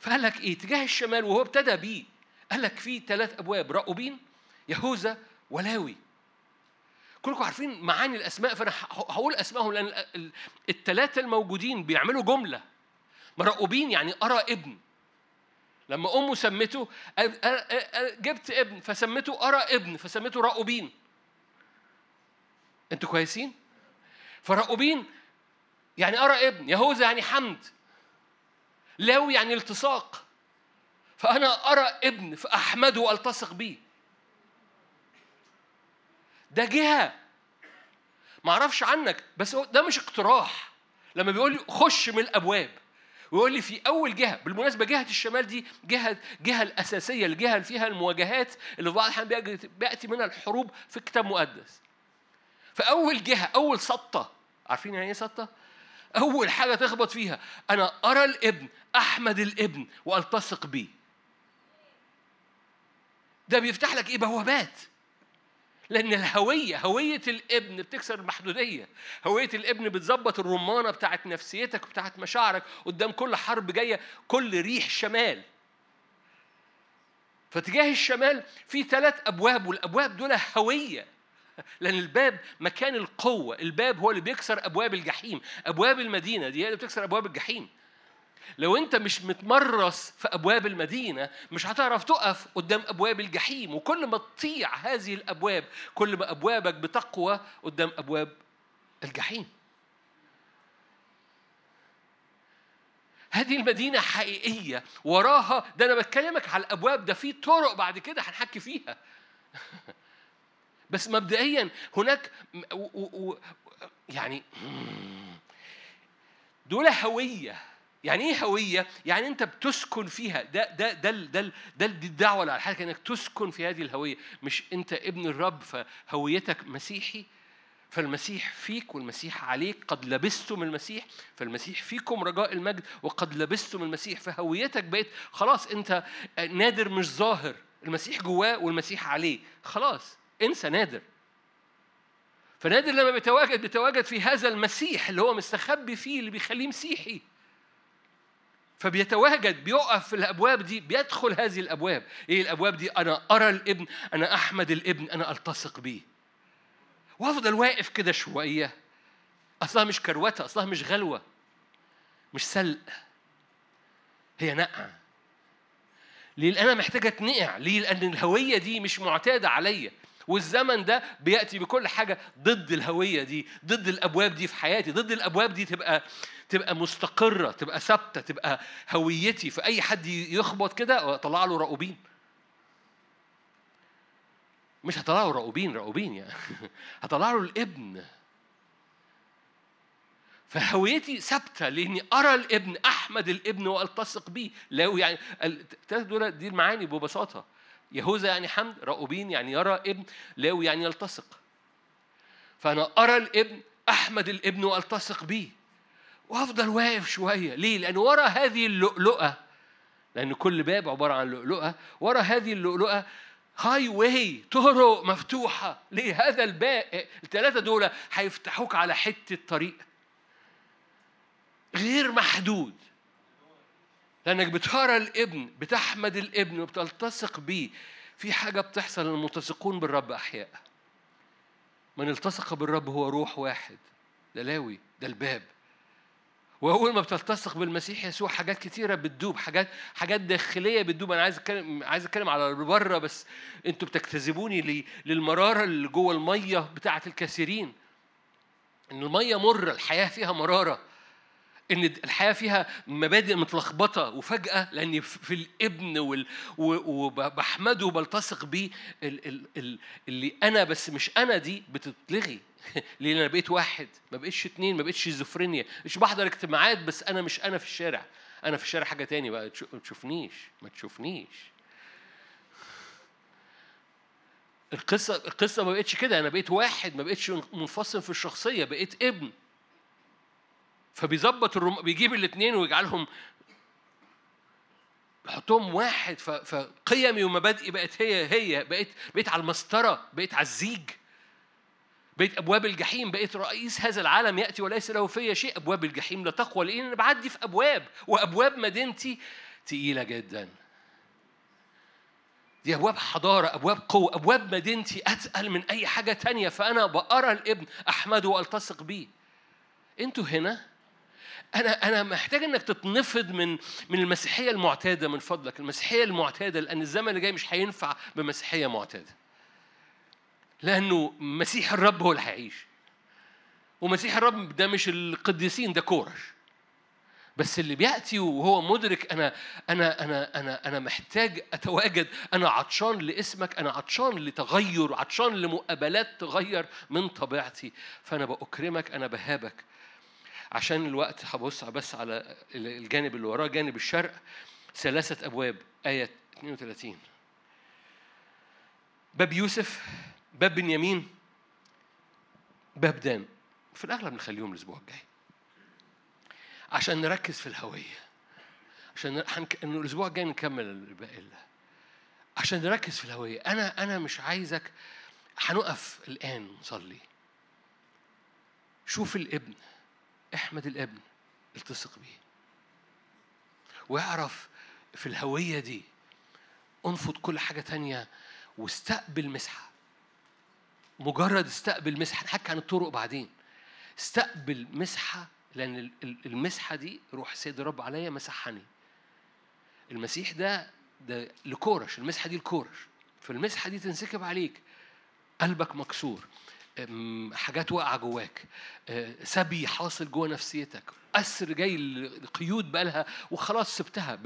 فقال لك إيه؟ تجاه الشمال وهو ابتدى بيه. قال لك في ثلاث أبواب راؤوبين يهوذا ولاوي. كلكم عارفين معاني الأسماء فأنا هقول أسمائهم لأن الثلاثه الموجودين بيعملوا جملة. راؤوبين يعني أرى ابن. لما أمه سمته جبت ابن فسمته أرى ابن فسمته راؤوبين أنتوا كويسين؟ فراؤوبين يعني أرى ابن يهوذا يعني حمد لاوي يعني التصاق. فأنا أرى ابن فأحمده وألتصق به ده جهة. ما أعرفش عنك بس ده مش اقتراح. لما بيقول لي خش من الأبواب ويقول لي في أول جهة بالمناسبة جهة الشمال دي جهه جهة الأساسية الجهة اللي فيها المواجهات اللي في بعض الأحيان بيأتي منها الحروب في الكتاب المقدس فاول جهة أول سطة عارفين يعني إيه سطة؟ أول حاجة تخبط فيها أنا أرى الابن أحمد الابن وألتصق بيه. ده بيفتح لك إيه؟ بوابات. لأن الهوية هوية الابن بتكسر المحدودية هوية الابن بتظبط الرمانة بتاعت نفسيتك وبتاعت مشاعرك. قدام كل حرب جاية كل ريح شمال. فتجاه الشمال في ثلاث أبواب والأبواب دول هوية. لأن الباب مكان القوة الباب هو اللي بيكسر أبواب الجحيم. أبواب المدينة دي هي اللي بتكسر أبواب الجحيم. لو أنت مش متمرس في أبواب المدينة مش هتعرف تقف قدام أبواب الجحيم. وكل ما تطيع هذه الأبواب كل ما أبوابك بتقوى قدام أبواب الجحيم. هذه المدينة حقيقية. وراها ده أنا بتكلمك على الأبواب ده في طرق بعد كده هنحكي فيها. بس مبدئيا هناك و و يعني دول هوية. يعني إيه هوية؟ يعني أنت بتسكن فيها. ده ده ده ده, ده الدعوة على حالك إنك تسكن في هذه الهوية. مش أنت ابن الرب فهويتك مسيحي فالمسيح فيك والمسيح عليك. قد لبستم المسيح فالمسيح فيكم رجاء المجد وقد لبستم المسيح فهويتك بقت خلاص أنت نادر مش ظاهر. المسيح جواه والمسيح عليه. خلاص. انسى نادر. فنادر لما بيتواجد بيتواجد في هذا المسيح اللي هو مستخبي فيه اللي بيخليه مسيحي. فبيتواجد بيقف في الأبواب دي بيدخل هذه الأبواب. إيه الأبواب دي؟ أنا أرى الابن أنا أحمد الابن أنا ألتصق بيه. وأفضل واقف كده شوية. أصلها مش كروتة أصلها مش غلوة. مش سلق. هي نقع ليه؟ أنا محتاجة اتنقع ليه؟ لأن الهوية دي مش معتادة عليا. والزمن ده بيأتي بكل حاجة ضد الهوية دي ضد الأبواب دي في حياتي ضد الأبواب دي تبقى تبقى مستقرة تبقى ثابتة تبقى هويتي. فاي حد يخبط كده اطلع له رؤوبين. مش هطلع له رؤوبين رؤوبين يعني. هطلع له الابن. فهويتي ثابتة لأني أرى الابن أحمد الابن وألتصق به لا يعني الثلاث دول دي المعاني ببساطة. يهوذا يعني حمد رأوبين يعني يرى ابن لاوي يعني يلتصق. فأنا أرى الابن أحمد الابن وألتصق به وأفضل واقف شوية. ليه؟ لأن ورا هذه اللؤلؤة لأن كل باب عبارة عن لؤلؤة ورا هذه اللؤلؤة هاي واي طرق مفتوحة. ليه؟ هذا الباب الثلاثة دول هيفتحوك على حتة طريق. غير محدود. لأنك بترى الابن بتحمد الابن وبتلتصق بيه. في حاجة بتحصل الملتصقون بالرب أحياء. من التصق بالرب هو روح واحد. ده لاوي ده الباب. وأول ما بتلتصق بالمسيح يسوع حاجات كتيرة بتدوب حاجات حاجات داخلية بتدوب. أنا عايز أتكلم عايز أتكلم على بره بس أنتوا بتجتذبوني للمرارة اللي جوه المية بتاعة الكثيرين إن المية مره الحياة فيها مرارة. إن الحياة فيها مبادئ متلخبطة وفجأة لاني في الإبن. وبحمده وبلتصق بيه اللي أنا بس مش أنا دي بتتلغي. لأن أنا بقيت واحد ما بقيتش اتنين ما بقيتش شيزوفرينيا. مش بحضر اجتماعات بس أنا مش أنا في الشارع. أنا في الشارع حاجة تاني بقى ما تشوفنيش ما تشوفنيش. القصة القصة ما بقتش كده. أنا بقيت واحد ما بقتش منفصل في الشخصية بقيت ابن. فبيظبط الرم... بيجيب الاثنين ويجعلهم يحطهم واحد ف... فقيمي ومبادئي بقت هي هي بقيت بقيت على المسطرة بقيت على الزيج. بقيت أبواب الجحيم بقيت رئيس هذا العالم يأتي وليس له في شيء. أبواب الجحيم لا تقوى لأن أنا بعدي في أبواب وأبواب مدينتي تقيلة جدا. دي أبواب حضارة أبواب قوة أبواب مدينتي أتقل من أي حاجة تانية. فأنا بقرا الابن احمده وألتصق بيه. أنتوا هنا؟ أنا أنا محتاج إنك تتنفض من من المسيحية المعتادة من فضلك المسيحية المعتادة لأن الزمن اللي جاي مش هينفع بمسيحية معتادة. لأنه مسيح الرب هو اللي هيعيش. ومسيح الرب ده مش القديسين ده كورش. بس اللي بيأتي وهو مدرك أنا أنا أنا أنا أنا محتاج أتواجد أنا عطشان لاسمك أنا عطشان لتغير عطشان لمقابلات تغير من طبيعتي. فأنا بأكرمك أنا بهابك. عشان الوقت هبص بس على الجانب اللي وراه جانب الشرق ثلاثة أبواب آية 32 باب يوسف باب بنيامين باب دان. في الأغلب نخليهم الأسبوع الجاي. عشان نركز في الهوية. عشان حنك... إنه الأسبوع الجاي نكمل الباقي عشان نركز في الهوية. أنا أنا مش عايزك هنقف الآن نصلي. شوف الابن. احمد الابن التصق بيه. واعرف في الهوية دي انفض كل حاجة تانية واستقبل مسحة. مجرد استقبل مسحة نحكي عن الطرق بعدين. استقبل مسحة لأن المسحة دي روح سيد الرب عليا مسحني. المسيح ده ده لكورش المسحة دي لكورش. فالمسحة دي تنسكب عليك قلبك مكسور. حاجات واقعة جواك. أه، سبي حاصل جوا نفسيتك. أسر جاي القيود بقالها وخلاص سبتها.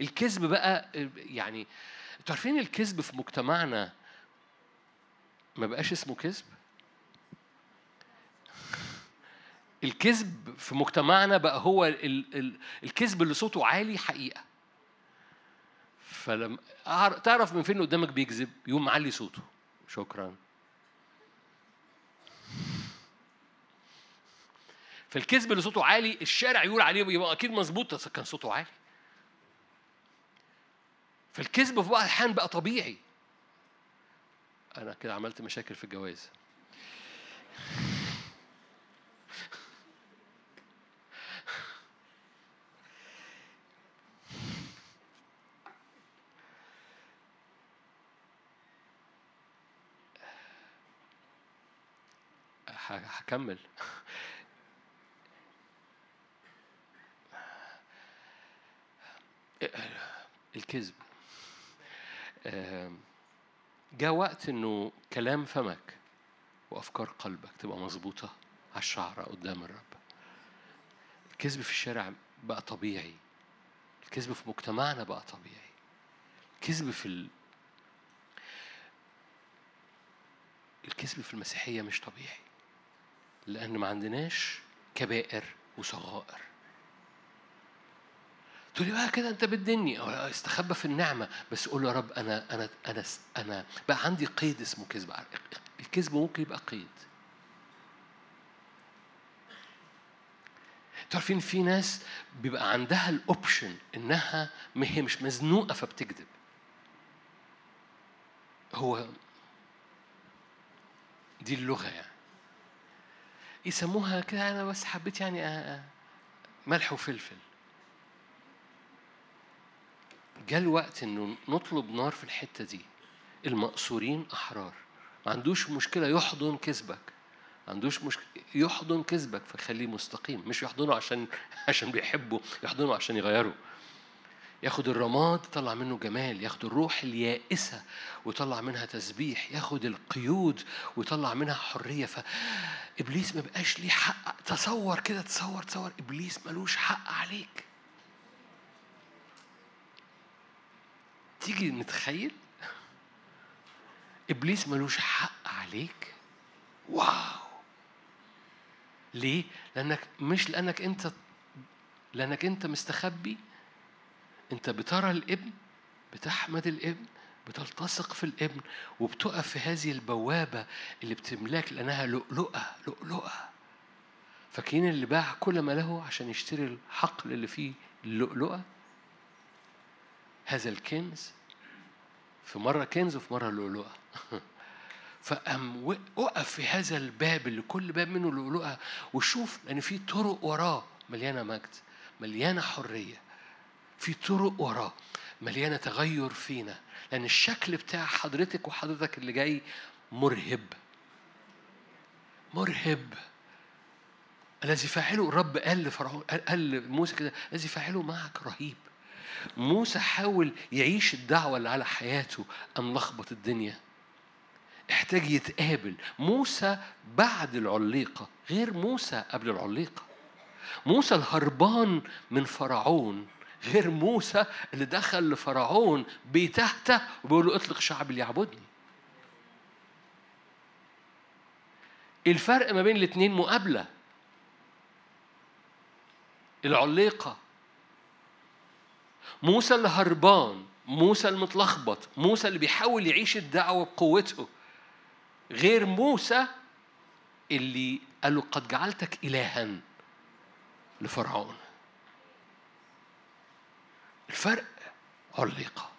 الكذب بقى يعني أنتوا عارفين الكذب في مجتمعنا ما بقاش اسمه كذب؟ الكذب في مجتمعنا بقى هو الكذب اللي صوته عالي حقيقة. فلما تعرف من فين قدامك بيكذب؟ يقوم معلي صوته. شكرا. فالكذب اللي صوته عالي الشارع يقول عليه يبقى أكيد مظبوط كان صوته عالي. فالكذب في بعض الأحيان بقى طبيعي. أنا كده عملت مشاكل في الجواز. هكمل. الكذب. جاء وقت إنه كلام فمك وأفكار قلبك تبقى مظبوطة على الشعره قدام الرب. الكذب في الشارع بقى طبيعي. الكذب في مجتمعنا بقى طبيعي. الكذب في ال... الكذب في المسيحية مش طبيعي. لأن ما عندناش كبائر وصغائر. تقول لي بقى كده انت بتدني. استخبى في النعمة. بس قول يا رب أنا أنا أنا أنا بقى عندي قيد اسمه كذب. الكذب ممكن يبقى قيد. تعرفين في ناس بيبقى عندها الاوبشن إنها هي مش مزنوقة فبتكذب. هو دي اللغة يعني. يسموها كده أنا بس حبيت يعني آه، آه، ملح وفلفل. جاء الوقت إنه نطلب نار في الحتة دي. المقصورين أحرار. ما عندوش مشكلة يحضن كذبك. ما عندوش مشكله يحضن كذبك فخليه مستقيم. مش يحضنه عشان عشان بيحبه يحضنه عشان يغيره. ياخد الرماد يطلع منه جمال. ياخد الروح اليائسة ويطلع منها تسبيح. ياخد القيود ويطلع منها حرية. فإبليس ما بقاش ليه حق. تصور كده تصور تصور. إبليس ملوش حق عليك. تيجي نتخيل إبليس ملوش حق عليك؟ واو! ليه؟ لأنك مش لأنك أنت لأنك أنت مستخبي؟ أنت بترى الابن بتحمد الابن بتلتصق في الابن وبتقف في هذه البوابة اللي بتملاك لأنها لؤلؤة لؤلؤة. فاكرين اللي باع كل ما له عشان يشتري الحقل اللي فيه اللؤلؤة؟ هذا الكنز في مرة كنز وفي مرة لؤلؤة. فقام وقف في هذا الباب اللي كل باب منه لؤلؤة وشوف لأن في طرق وراه مليانة مجد مليانة حرية. في طرق وراه مليانة تغير فينا لأن الشكل بتاع حضرتك وحضرتك اللي جاي مرهب. مرهب. الذي فاعله الرب قال لفرعون قال لموسى كده الذي فاعله معك رهيب. موسى حاول يعيش الدعوة اللي على حياته أم لخبط الدنيا. احتاج يتقابل. موسى بعد العليقة غير موسى قبل العليقة. موسى الهربان من فرعون غير موسى اللي دخل لفرعون بيتهته وبيقول له اطلق شعب اللي يعبدني الفرق ما بين الاثنين مقابلة. العليقة موسى اللي هربان موسى المتلخبط موسى اللي بيحاول يعيش الدعوة بقوته غير موسى اللي قال له قد جعلتك إلها لفرعون. الفرق علقة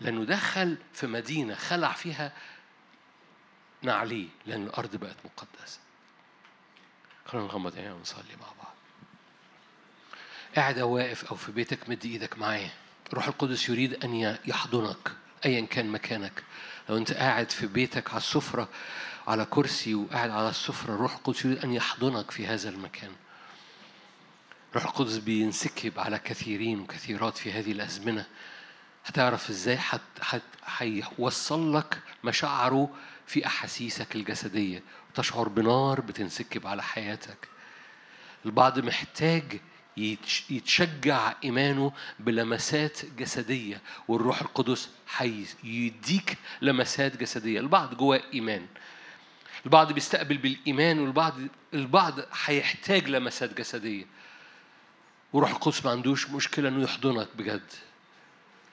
لأنه دخل في مدينة خلع فيها نعليه لأن الأرض بقت مقدسة. خلينا نغمض عينينا ونصلي مع بعض. قاعد أو واقف أو في بيتك مد إيدك معايا. الروح القدس يريد أن يحضنك أيا كان مكانك. لو أنت قاعد في بيتك على السفرة على كرسي وقاعد على السفرة الروح القدس يريد أن يحضنك في هذا المكان. الروح القدس بينسكب على كثيرين وكثيرات في هذه الأزمنة. هتعرف إزاي هيوصل لك مشاعره في أحاسيسك الجسدية. وتشعر بنار بتنسكب على حياتك. البعض محتاج يتشجع إيمانه بلمسات جسدية والروح القدس هيديك لمسات جسدية. البعض جواه إيمان. البعض بيستقبل بالإيمان والبعض البعض هيحتاج لمسات جسدية. وروح القدس ما عندوش مشكلة إنه يحضنك بجد.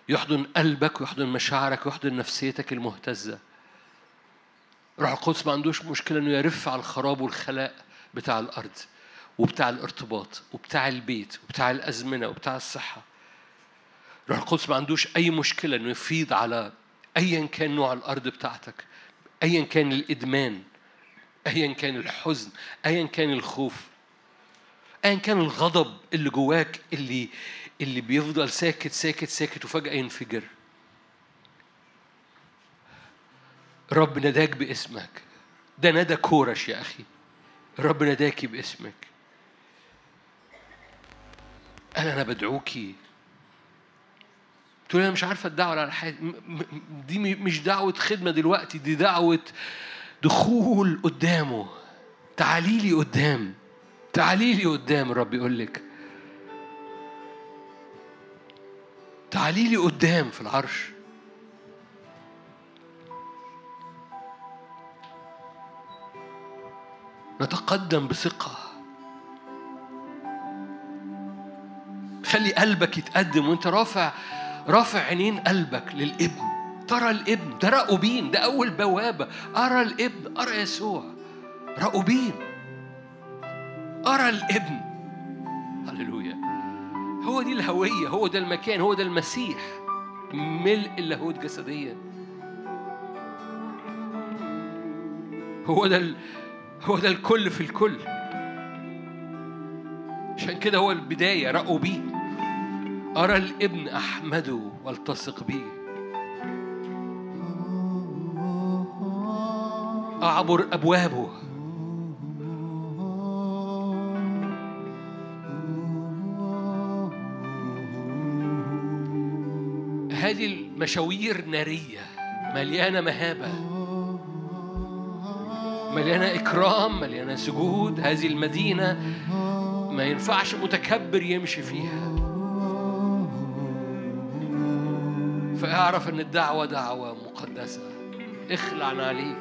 يحضن قلبك ويحضن مشاعرك ويحضن نفسيتك المهتزة. روح القدس ما عندوش مشكلة إنه يرف على الخراب والخلاء بتاع الأرض. وبتاع الارتباط وبتاع البيت وبتاع الأزمنة وبتاع الصحة. روح القدس ما عندوش أي مشكلة إنه يفيض على أيا كان نوع الأرض بتاعتك أيا كان الإدمان أيا كان الحزن أيا كان الخوف أيا كان الغضب اللي جواك اللي اللي بيفضل ساكت ساكت ساكت وفجأة ينفجر. رب نداك باسمك. ده ندى كورش يا أخي. رب نداكي باسمك. قال أنا بدعوكي. تقول أنا مش عارفة الدعوة على حياتي دي مش دعوة خدمة دلوقتي دي دعوة دخول قدامه. تعالي لي قدام. تعالي لي قدام الرب يقول لك. تعالي لي قدام في العرش. نتقدم بثقة. خلي قلبك يتقدم وانت رافع رافع عينين قلبك للابن. ترى الابن ده رأوبين ده أول بوابة. أرى الابن أرى يسوع. رأوبين أرى الابن. هللويا. هو دي الهوية هو ده المكان هو ده المسيح. ملء اللاهوت جسديا. هو ده ال... هو ده الكل في الكل. عشان كده هو البداية بيه أرى الابن أحمده والتصق بيه أعبر أبوابه. هذه المشاوير نارية مليانة مهابة مليانة إكرام مليانة سجود. هذه المدينة ما ينفعش متكبر يمشي فيها. فأعرف أن الدعوة دعوة مقدسة. اخلع عليك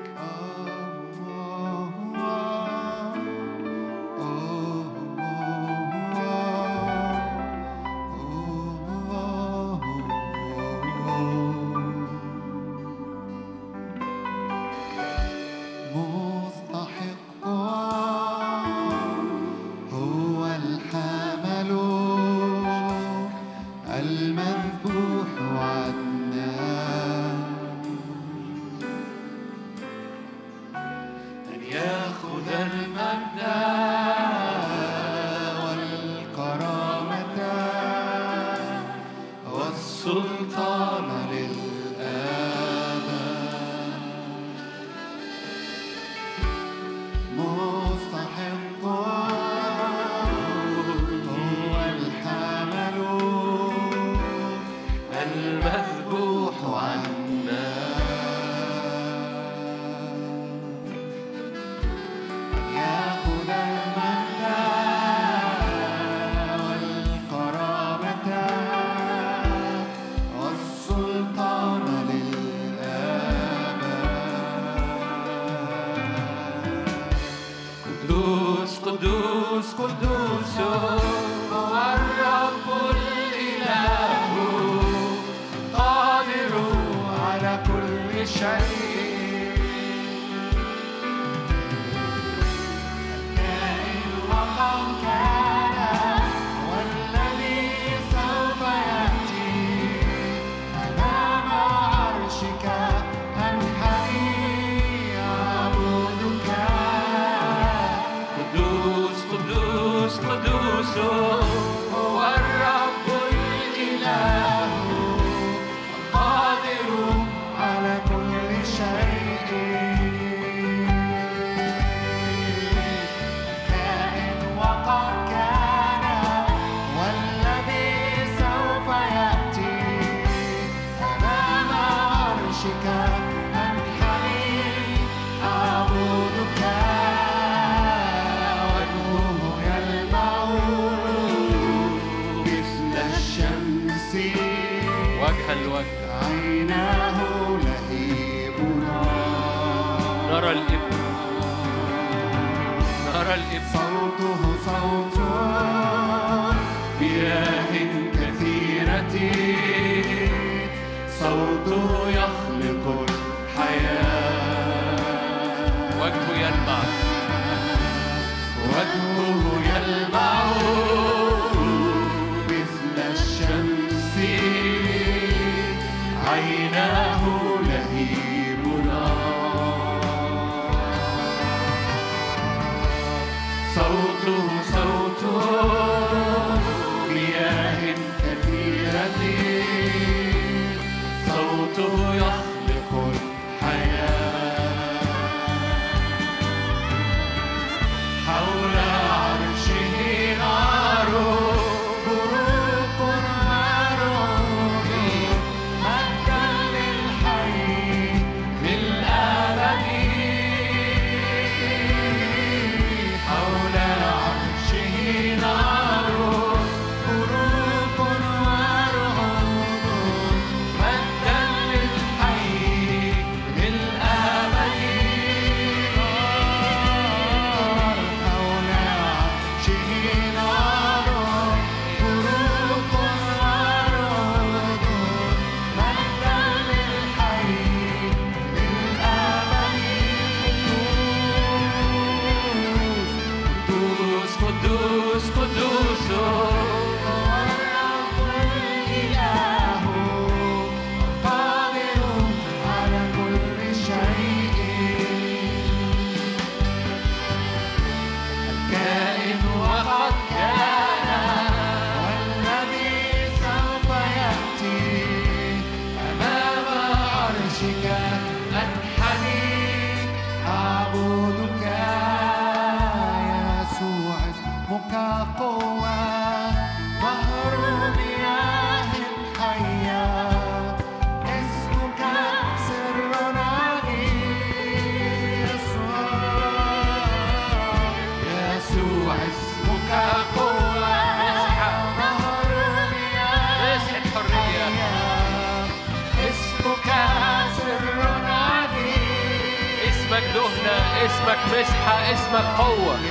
اسمك قوة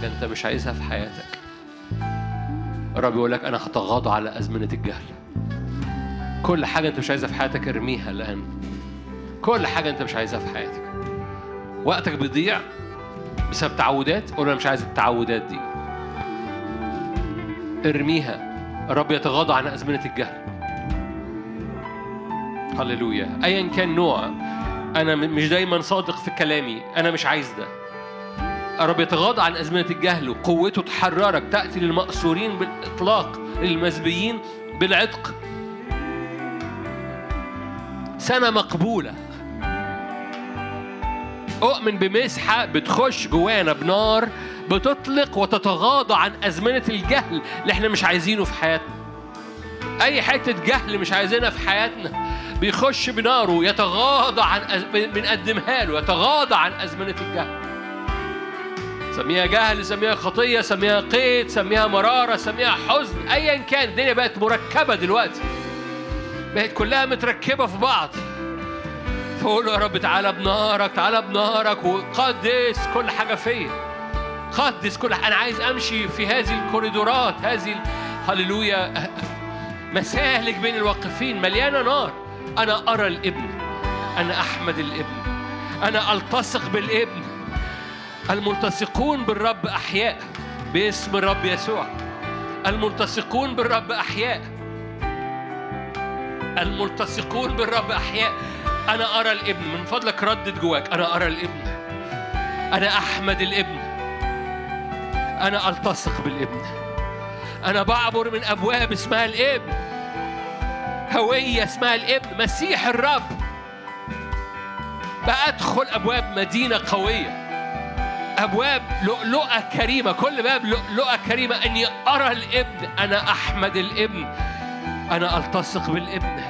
حاجة أنت مش عايزها في حياتك. الرب يقول لك أنا هتغاضى على أزمنة الجهل. كل حاجة أنت مش عايزها في حياتك ارميها الآن. كل حاجة أنت مش عايزها في حياتك. وقتك بيضيع بسبب تعودات. قول أنا مش عايز التعودات دي. ارميها. الرب يتغاضى عن أزمنة الجهل. هللويا. أيا كان نوع. أنا مش دايما صادق في كلامي. أنا مش عايز ده. الرب يتغاضى عن أزمنة الجهل وقوته تحررك تأتي للمأسورين بالإطلاق للمزبيين بالعتق. سنة مقبولة. أؤمن بمسحة بتخش جوانا بنار بتطلق وتتغاضى عن أزمنة الجهل اللي إحنا مش عايزينه في حياتنا. أي حتة جهل مش عايزينها في حياتنا بيخش بناره يتغاضى عن أز... بنقدمها له يتغاضى عن أزمنة الجهل. سميها جهل سميها خطية سميها قيد سميها مرارة سميها حزن أيا كان الدنيا بقت مركبة دلوقتي. بقت كلها متركبة في بعض. فقول يا رب تعالى بنارك تعالى بنارك وقدس كل حاجة فيا. قدس كل حاجة. أنا عايز أمشي في هذه الكوريدورات هذه هللويا. مسالك بين الواقفين مليانة نار. أنا أرى الإبن. أنا أحمد الإبن. أنا ألتصق بالإبن. الملتصقون بالرب أحياء باسم الرب يسوع. الملتصقون بالرب أحياء. الملتصقون بالرب أحياء. أنا أرى الإبن. من فضلك ردد جواك. أنا أرى الإبن. أنا أحمد الإبن. أنا ألتصق بالإبن. أنا بعبر من أبواب اسمها الإبن. هوية اسمها الإبن. مسيح الرب. بأدخل أبواب مدينة قوية. أبواب لؤلؤة كريمة كل باب لؤلؤة كريمة. أني أرى الإبن أنا أحمد الإبن. أنا ألتصق بالإبن.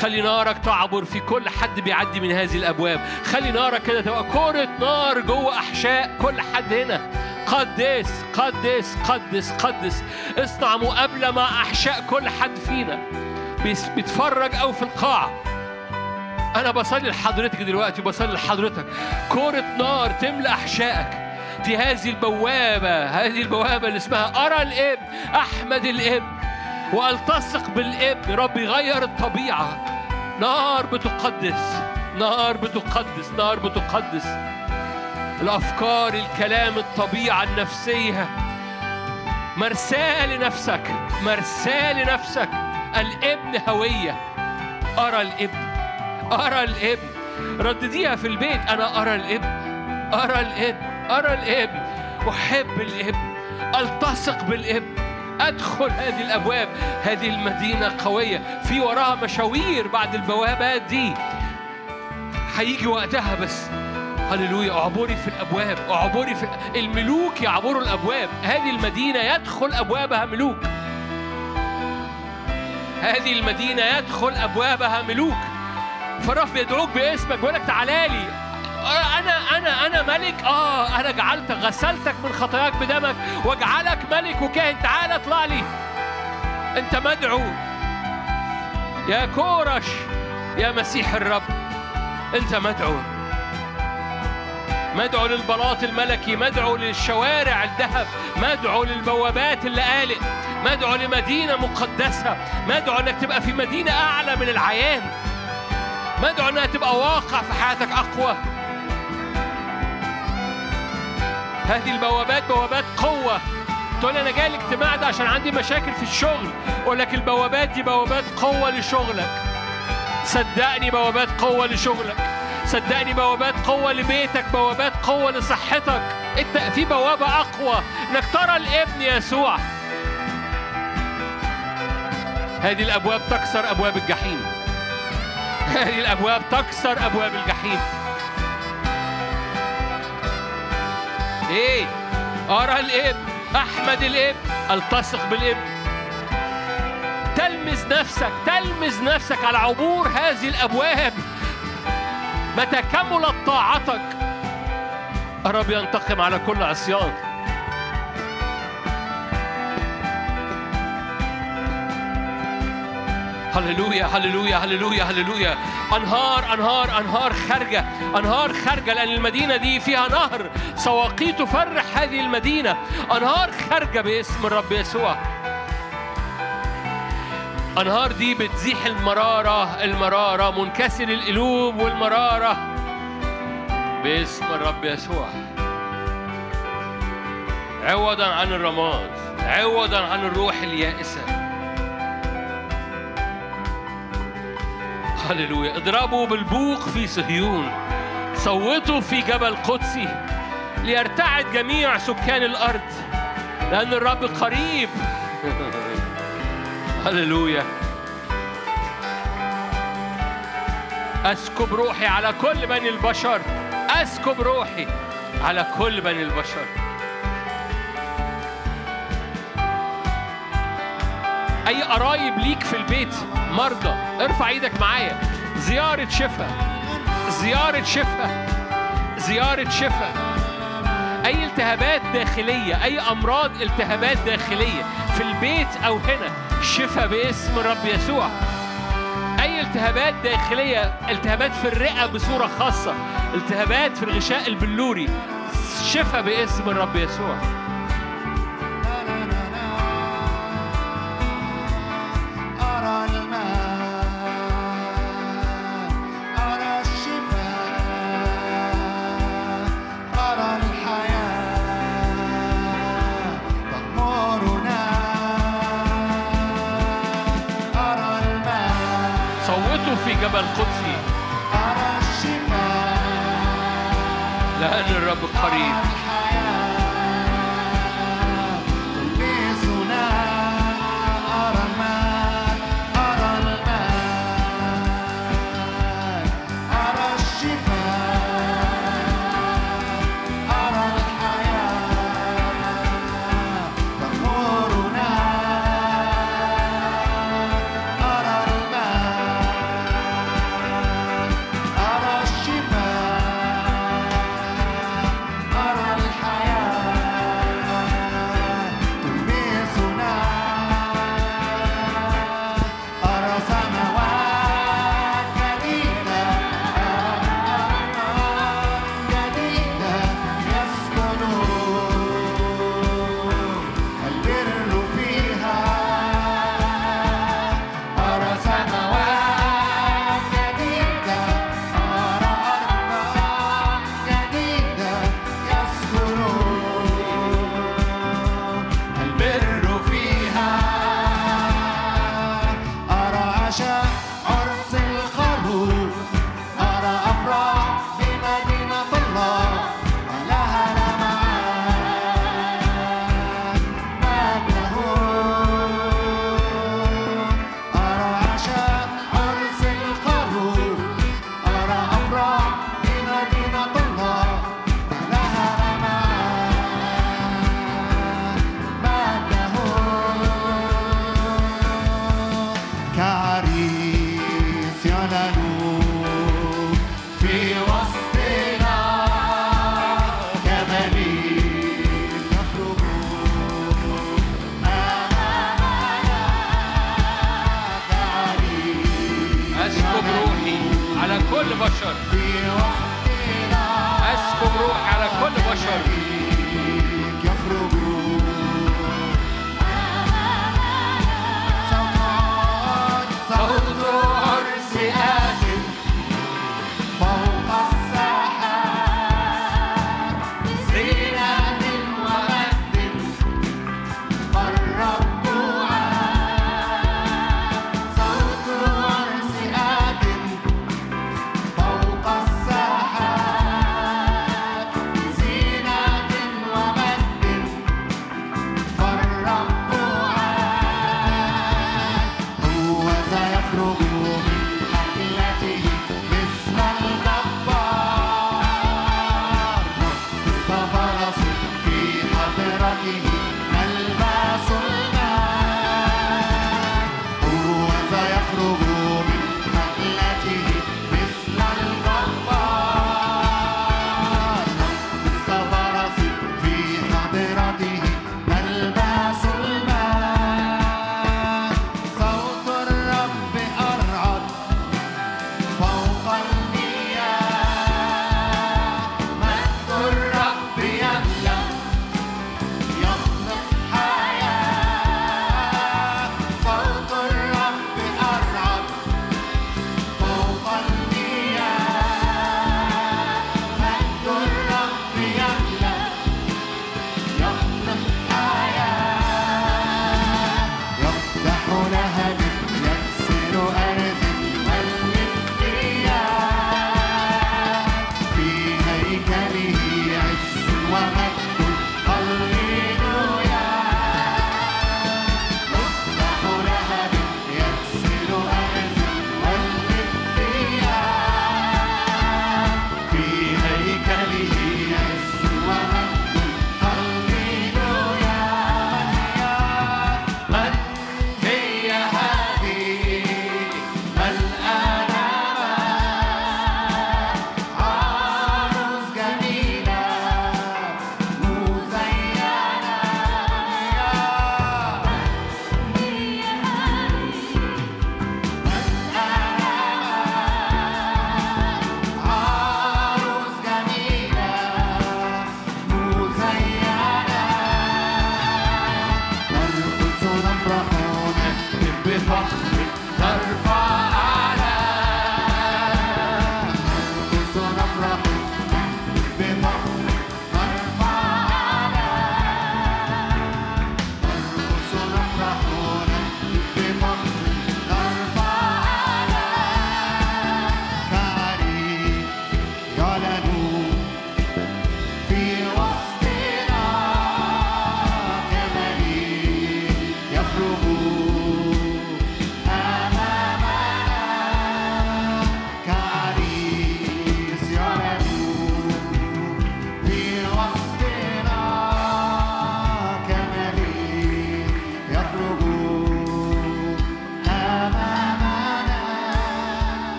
خلي نارك تعبر في كل حد بيعدي من هذه الأبواب. خلي نارك كده تبقى كرة نار جوه أحشاء كل حد هنا. قدس قدس قدس قدس. اصنع مقابلة مع أحشاء كل حد فينا. بيتفرج أو في القاعة أنا بصلي لحضرتك دلوقتي بصلي لحضرتك. كرة نار تملى أحشائك في هذه البوابة هذه البوابة اللي اسمها أرى الإبن أحمد الإبن. وألتصق بالإبن رب يغير الطبيعة. نار بتقدس نار بتقدس نار بتقدس. الأفكار الكلام الطبيعة النفسية. مرساه لنفسك مرساه لنفسك. الإبن هوية أرى الإبن. أرى الإبن. ردديها في البيت. أنا أرى الإبن. أرى الإبن. أرى الإبن. أحب الإبن. ألتصق بالإبن. أدخل هذه الأبواب. هذه المدينة قوية. في وراها مشاوير بعد البوابات دي. هيجي وقتها بس. هللويا. أعبري في الأبواب. أعبري في الملوك يعبروا الأبواب. هذه المدينة يدخل أبوابها ملوك. هذه المدينة يدخل أبوابها ملوك. فالرب يدعوك باسمك بيقول لك تعالى لي. آه، أنا أنا أنا ملك. آه أنا جعلتك غسلتك من خطاياك بدمك واجعلك ملك وكاهن. تعالى اطلع لي. أنت مدعو. يا كورش يا مسيح الرب أنت مدعو. مدعو للبلاط الملكي مدعو للشوارع الذهب مدعو للبوابات اللي قالق مدعو لمدينة مقدسة مدعو إنك تبقى في مدينة أعلى من العيان. مدعو إنها تبقى واقع في حياتك أقوى. هذه البوابات بوابات قوة. تقول أنا جاي الاجتماع ده عشان عندي مشاكل في الشغل. أقول لك البوابات دي بوابات قوة لشغلك. صدقني بوابات قوة لشغلك. صدقني بوابات قوة لبيتك بوابات قوة لصحتك. أنت في بوابة أقوى. إنك ترى الابن يسوع. هذه الأبواب تكسر أبواب الجحيم. هذه الأبواب تكسر أبواب الجحيم. إيه؟ ارى الإبن أحمد الإبن التصق بالإبن. تلمس نفسك تلمس نفسك على عبور هذه الأبواب. متى كملت طاعتك؟ الرب ينتقم على كل عصيان. هللويا هللويا هللويا هللويا انهار انهار انهار خارجه انهار خارجه لأن المدينة دي فيها نهر. سواقي تفرح هذه المدينة. أنهار خارجة باسم الرب يسوع. أنهار دي بتزيح المرارة المرارة. منكسر القلوب والمرارة. باسم الرب يسوع. عوضا عن الرماد. عوضا عن الروح اليائسة. هللويا. اضربوا بالبوق في صهيون. صوتوا في جبل قدسي ليرتعد جميع سكان الأرض لأن الرب قريب. هللويا. أسكب روحي على كل بني البشر. أسكب روحي على كل بني البشر. أي قرايب ليك في البيت؟ مرضى. ارفع إيدك معايا. زيارة شفاء زيارة شفاء زيارة شفاء أي التهابات داخلية أي أمراض التهابات داخلية في البيت أو هنا. شفاء باسم الرب يسوع. أي التهابات داخلية التهابات في الرئة بصورة خاصة التهابات في الغشاء البلوري. شفاء باسم الرب يسوع. لأن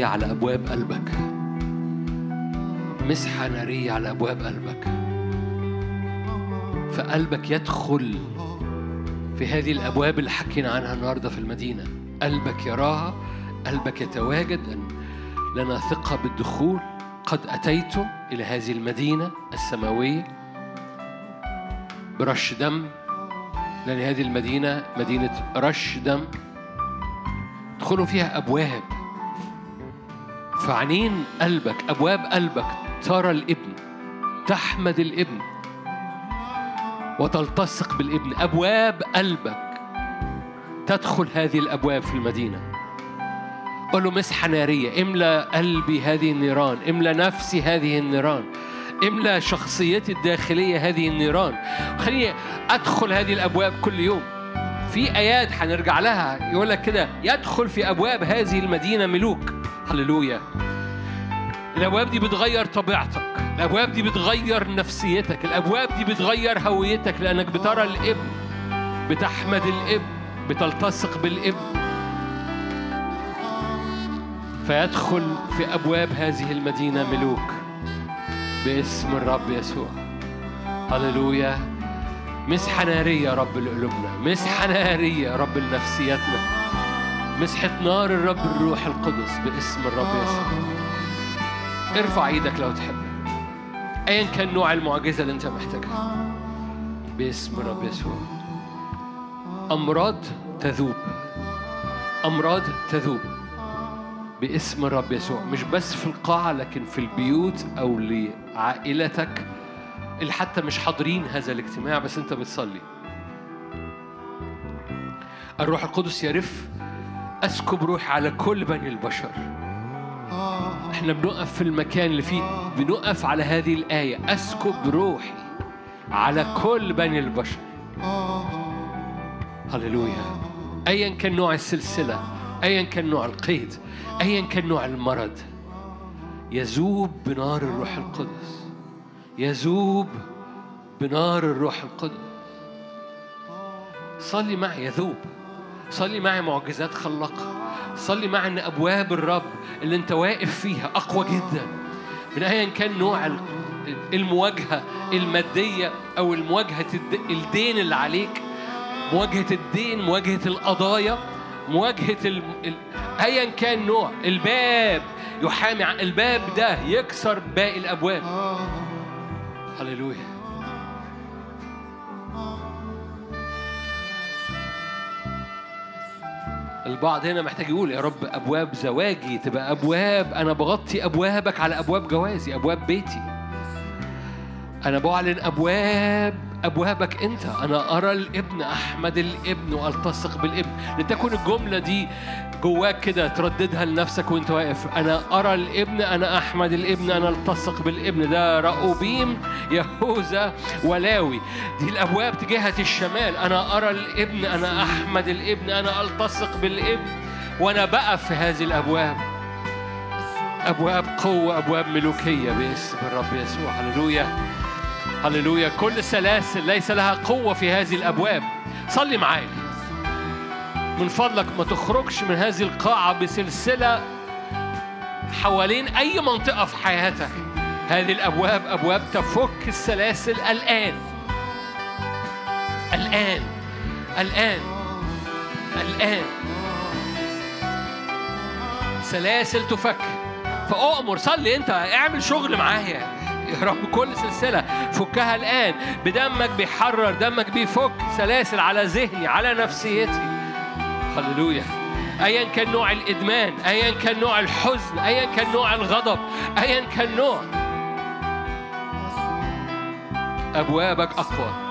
نارية على أبواب قلبك. مسحة نارية على أبواب قلبك. فقلبك يدخل في هذه الأبواب اللي حكينا عنها النهاردة في المدينة. قلبك يراها قلبك يتواجد لأن لنا ثقة بالدخول. قد أتيت إلى هذه المدينة السماوية برش دم. لأن هذه المدينة مدينة رش دم. ادخلوا فيها أبواب. فعنين قلبك أبواب قلبك ترى الابن تحمد الابن وتلتصق بالابن. أبواب قلبك تدخل هذه الأبواب في المدينة. قل له مسحة نارية املى قلبي هذه النيران املى نفسي هذه النيران املى شخصيتي الداخلية هذه النيران. خليني أدخل هذه الأبواب كل يوم. في آيات هنرجع لها يقول لك كده يدخل في أبواب هذه المدينة ملوك. هللويا. الأبواب دي بتغير طبيعتك. الأبواب دي بتغير نفسيتك. الأبواب دي بتغير هويتك لأنك بترى الإبن بتحمد الإبن بتلتصق بالإبن. فيدخل في أبواب هذه المدينة ملوك باسم الرب يسوع. هللويا. مسحة نارية يا رب لقلوبنا. مسحة نارية يا رب لنفسياتنا. مسحة نار الرب الروح القدس باسم الرب يسوع. ارفع إيدك لو تحب. ايا كان نوع المعجزة اللي أنت محتاجها. باسم الرب يسوع. أمراض تذوب. أمراض تذوب. باسم الرب يسوع. مش بس في القاعة لكن في البيوت أو لعائلتك اللي حتى مش حاضرين هذا الاجتماع بس أنت بتصلي. الروح القدس يرف أسكب روحي على كل بني البشر. إحنا بنقف في المكان اللي فيه بنقف على هذه الآية أسكب روحي على كل بني البشر. هللويا. ايا كان نوع السلسلة ايا كان نوع القيد ايا كان نوع المرض. يذوب بنار الروح القدس. يذوب بنار الروح القدس. صلي معي يذوب. صلي معي معجزات خلاقة صلي معي إن أبواب الرب اللي أنت واقف فيها أقوى جدا. من ايا كان نوع ال- المواجهة المادية أو المواجهة الد- الدين اللي عليك. مواجهة الدين مواجهة القضايا مواجهة ال... ال... أيا كان نوع. الباب يحامي الباب ده يكسر باقي الأبواب. هللويا. البعض هنا محتاج يقول يا رب أبواب زواجي تبقى أبواب أنا بغطي أبوابك على أبواب جوازي أبواب بيتي. أنا بعلن أبواب أبوابك أنت. أنا أرى الابن أحمد الابن وألتصق بالابن. لتكن الجملة دي جواك كده ترددها لنفسك وأنت واقف. أنا أرى الابن أنا أحمد الابن أنا ألتصق بالابن. ده رأوبيم يهوذا ولاوي. دي الأبواب تجهة الشمال. أنا أرى الابن أنا أحمد الابن أنا ألتصق بالابن. وأنا بقف في هذه الأبواب. أبواب قوة أبواب ملوكية باسم الرب يسوع. هللويا. هللويا. كل سلاسل ليس لها قوة في هذه الأبواب. صلي معايا. من فضلك ما تخرجش من هذه القاعة بسلسلة حوالين أي منطقة في حياتك. هذه الأبواب أبواب تفك السلاسل الآن. الآن. الآن. الآن. سلاسل تفك. فأؤمر صلي أنت اعمل شغل معايا. يا رب كل سلسلة فكها الآن. بدمك بيحرر دمك بيفك. سلاسل على ذهني على نفسيتي. هللويا. ايا كان نوع الإدمان ايا كان نوع الحزن ايا كان نوع الغضب ايا كان نوع. أبوابك أقوى.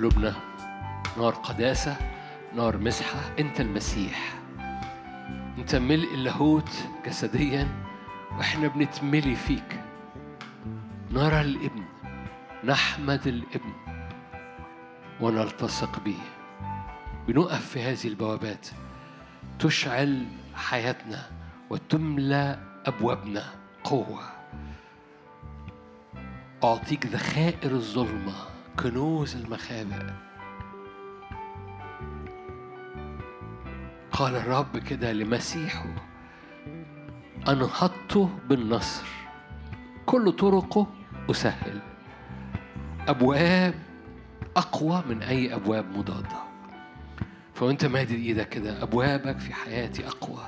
قلوبنا نار قداسة نار مسحة أنت المسيح. أنت ملء اللاهوت جسديا وإحنا بنتملي فيك. نرى الابن نحمد الابن ونلتصق به. بنقف في هذه البوابات. تشعل حياتنا وتملى أبوابنا قوة. أعطيك ذخائر الظلمة. كنوز المخابئ. قال الرب كده لمسيحه أنهضته بالنصر كل طرقه أسهل. أبواب أقوى من أي أبواب مضادة. فوانت مادد إيدك كده أبوابك في حياتي أقوى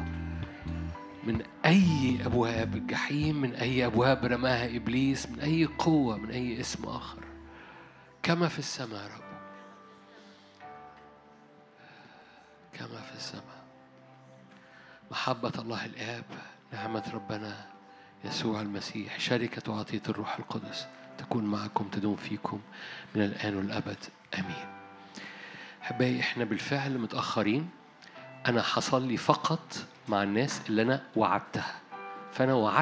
من أي أبواب الجحيم من أي أبواب رماها إبليس من أي قوة من أي اسم آخر. كما في السماء يا رب. كما في السماء. محبة الله الآب نعمة ربنا يسوع المسيح شركة وعطية الروح القدس تكون معكم تدوم فيكم من الآن والأبد. آمين. أحبائي إحنا بالفعل متأخرين. أنا حصل لي فقط مع الناس اللي أنا وعدتها. فأنا وعدت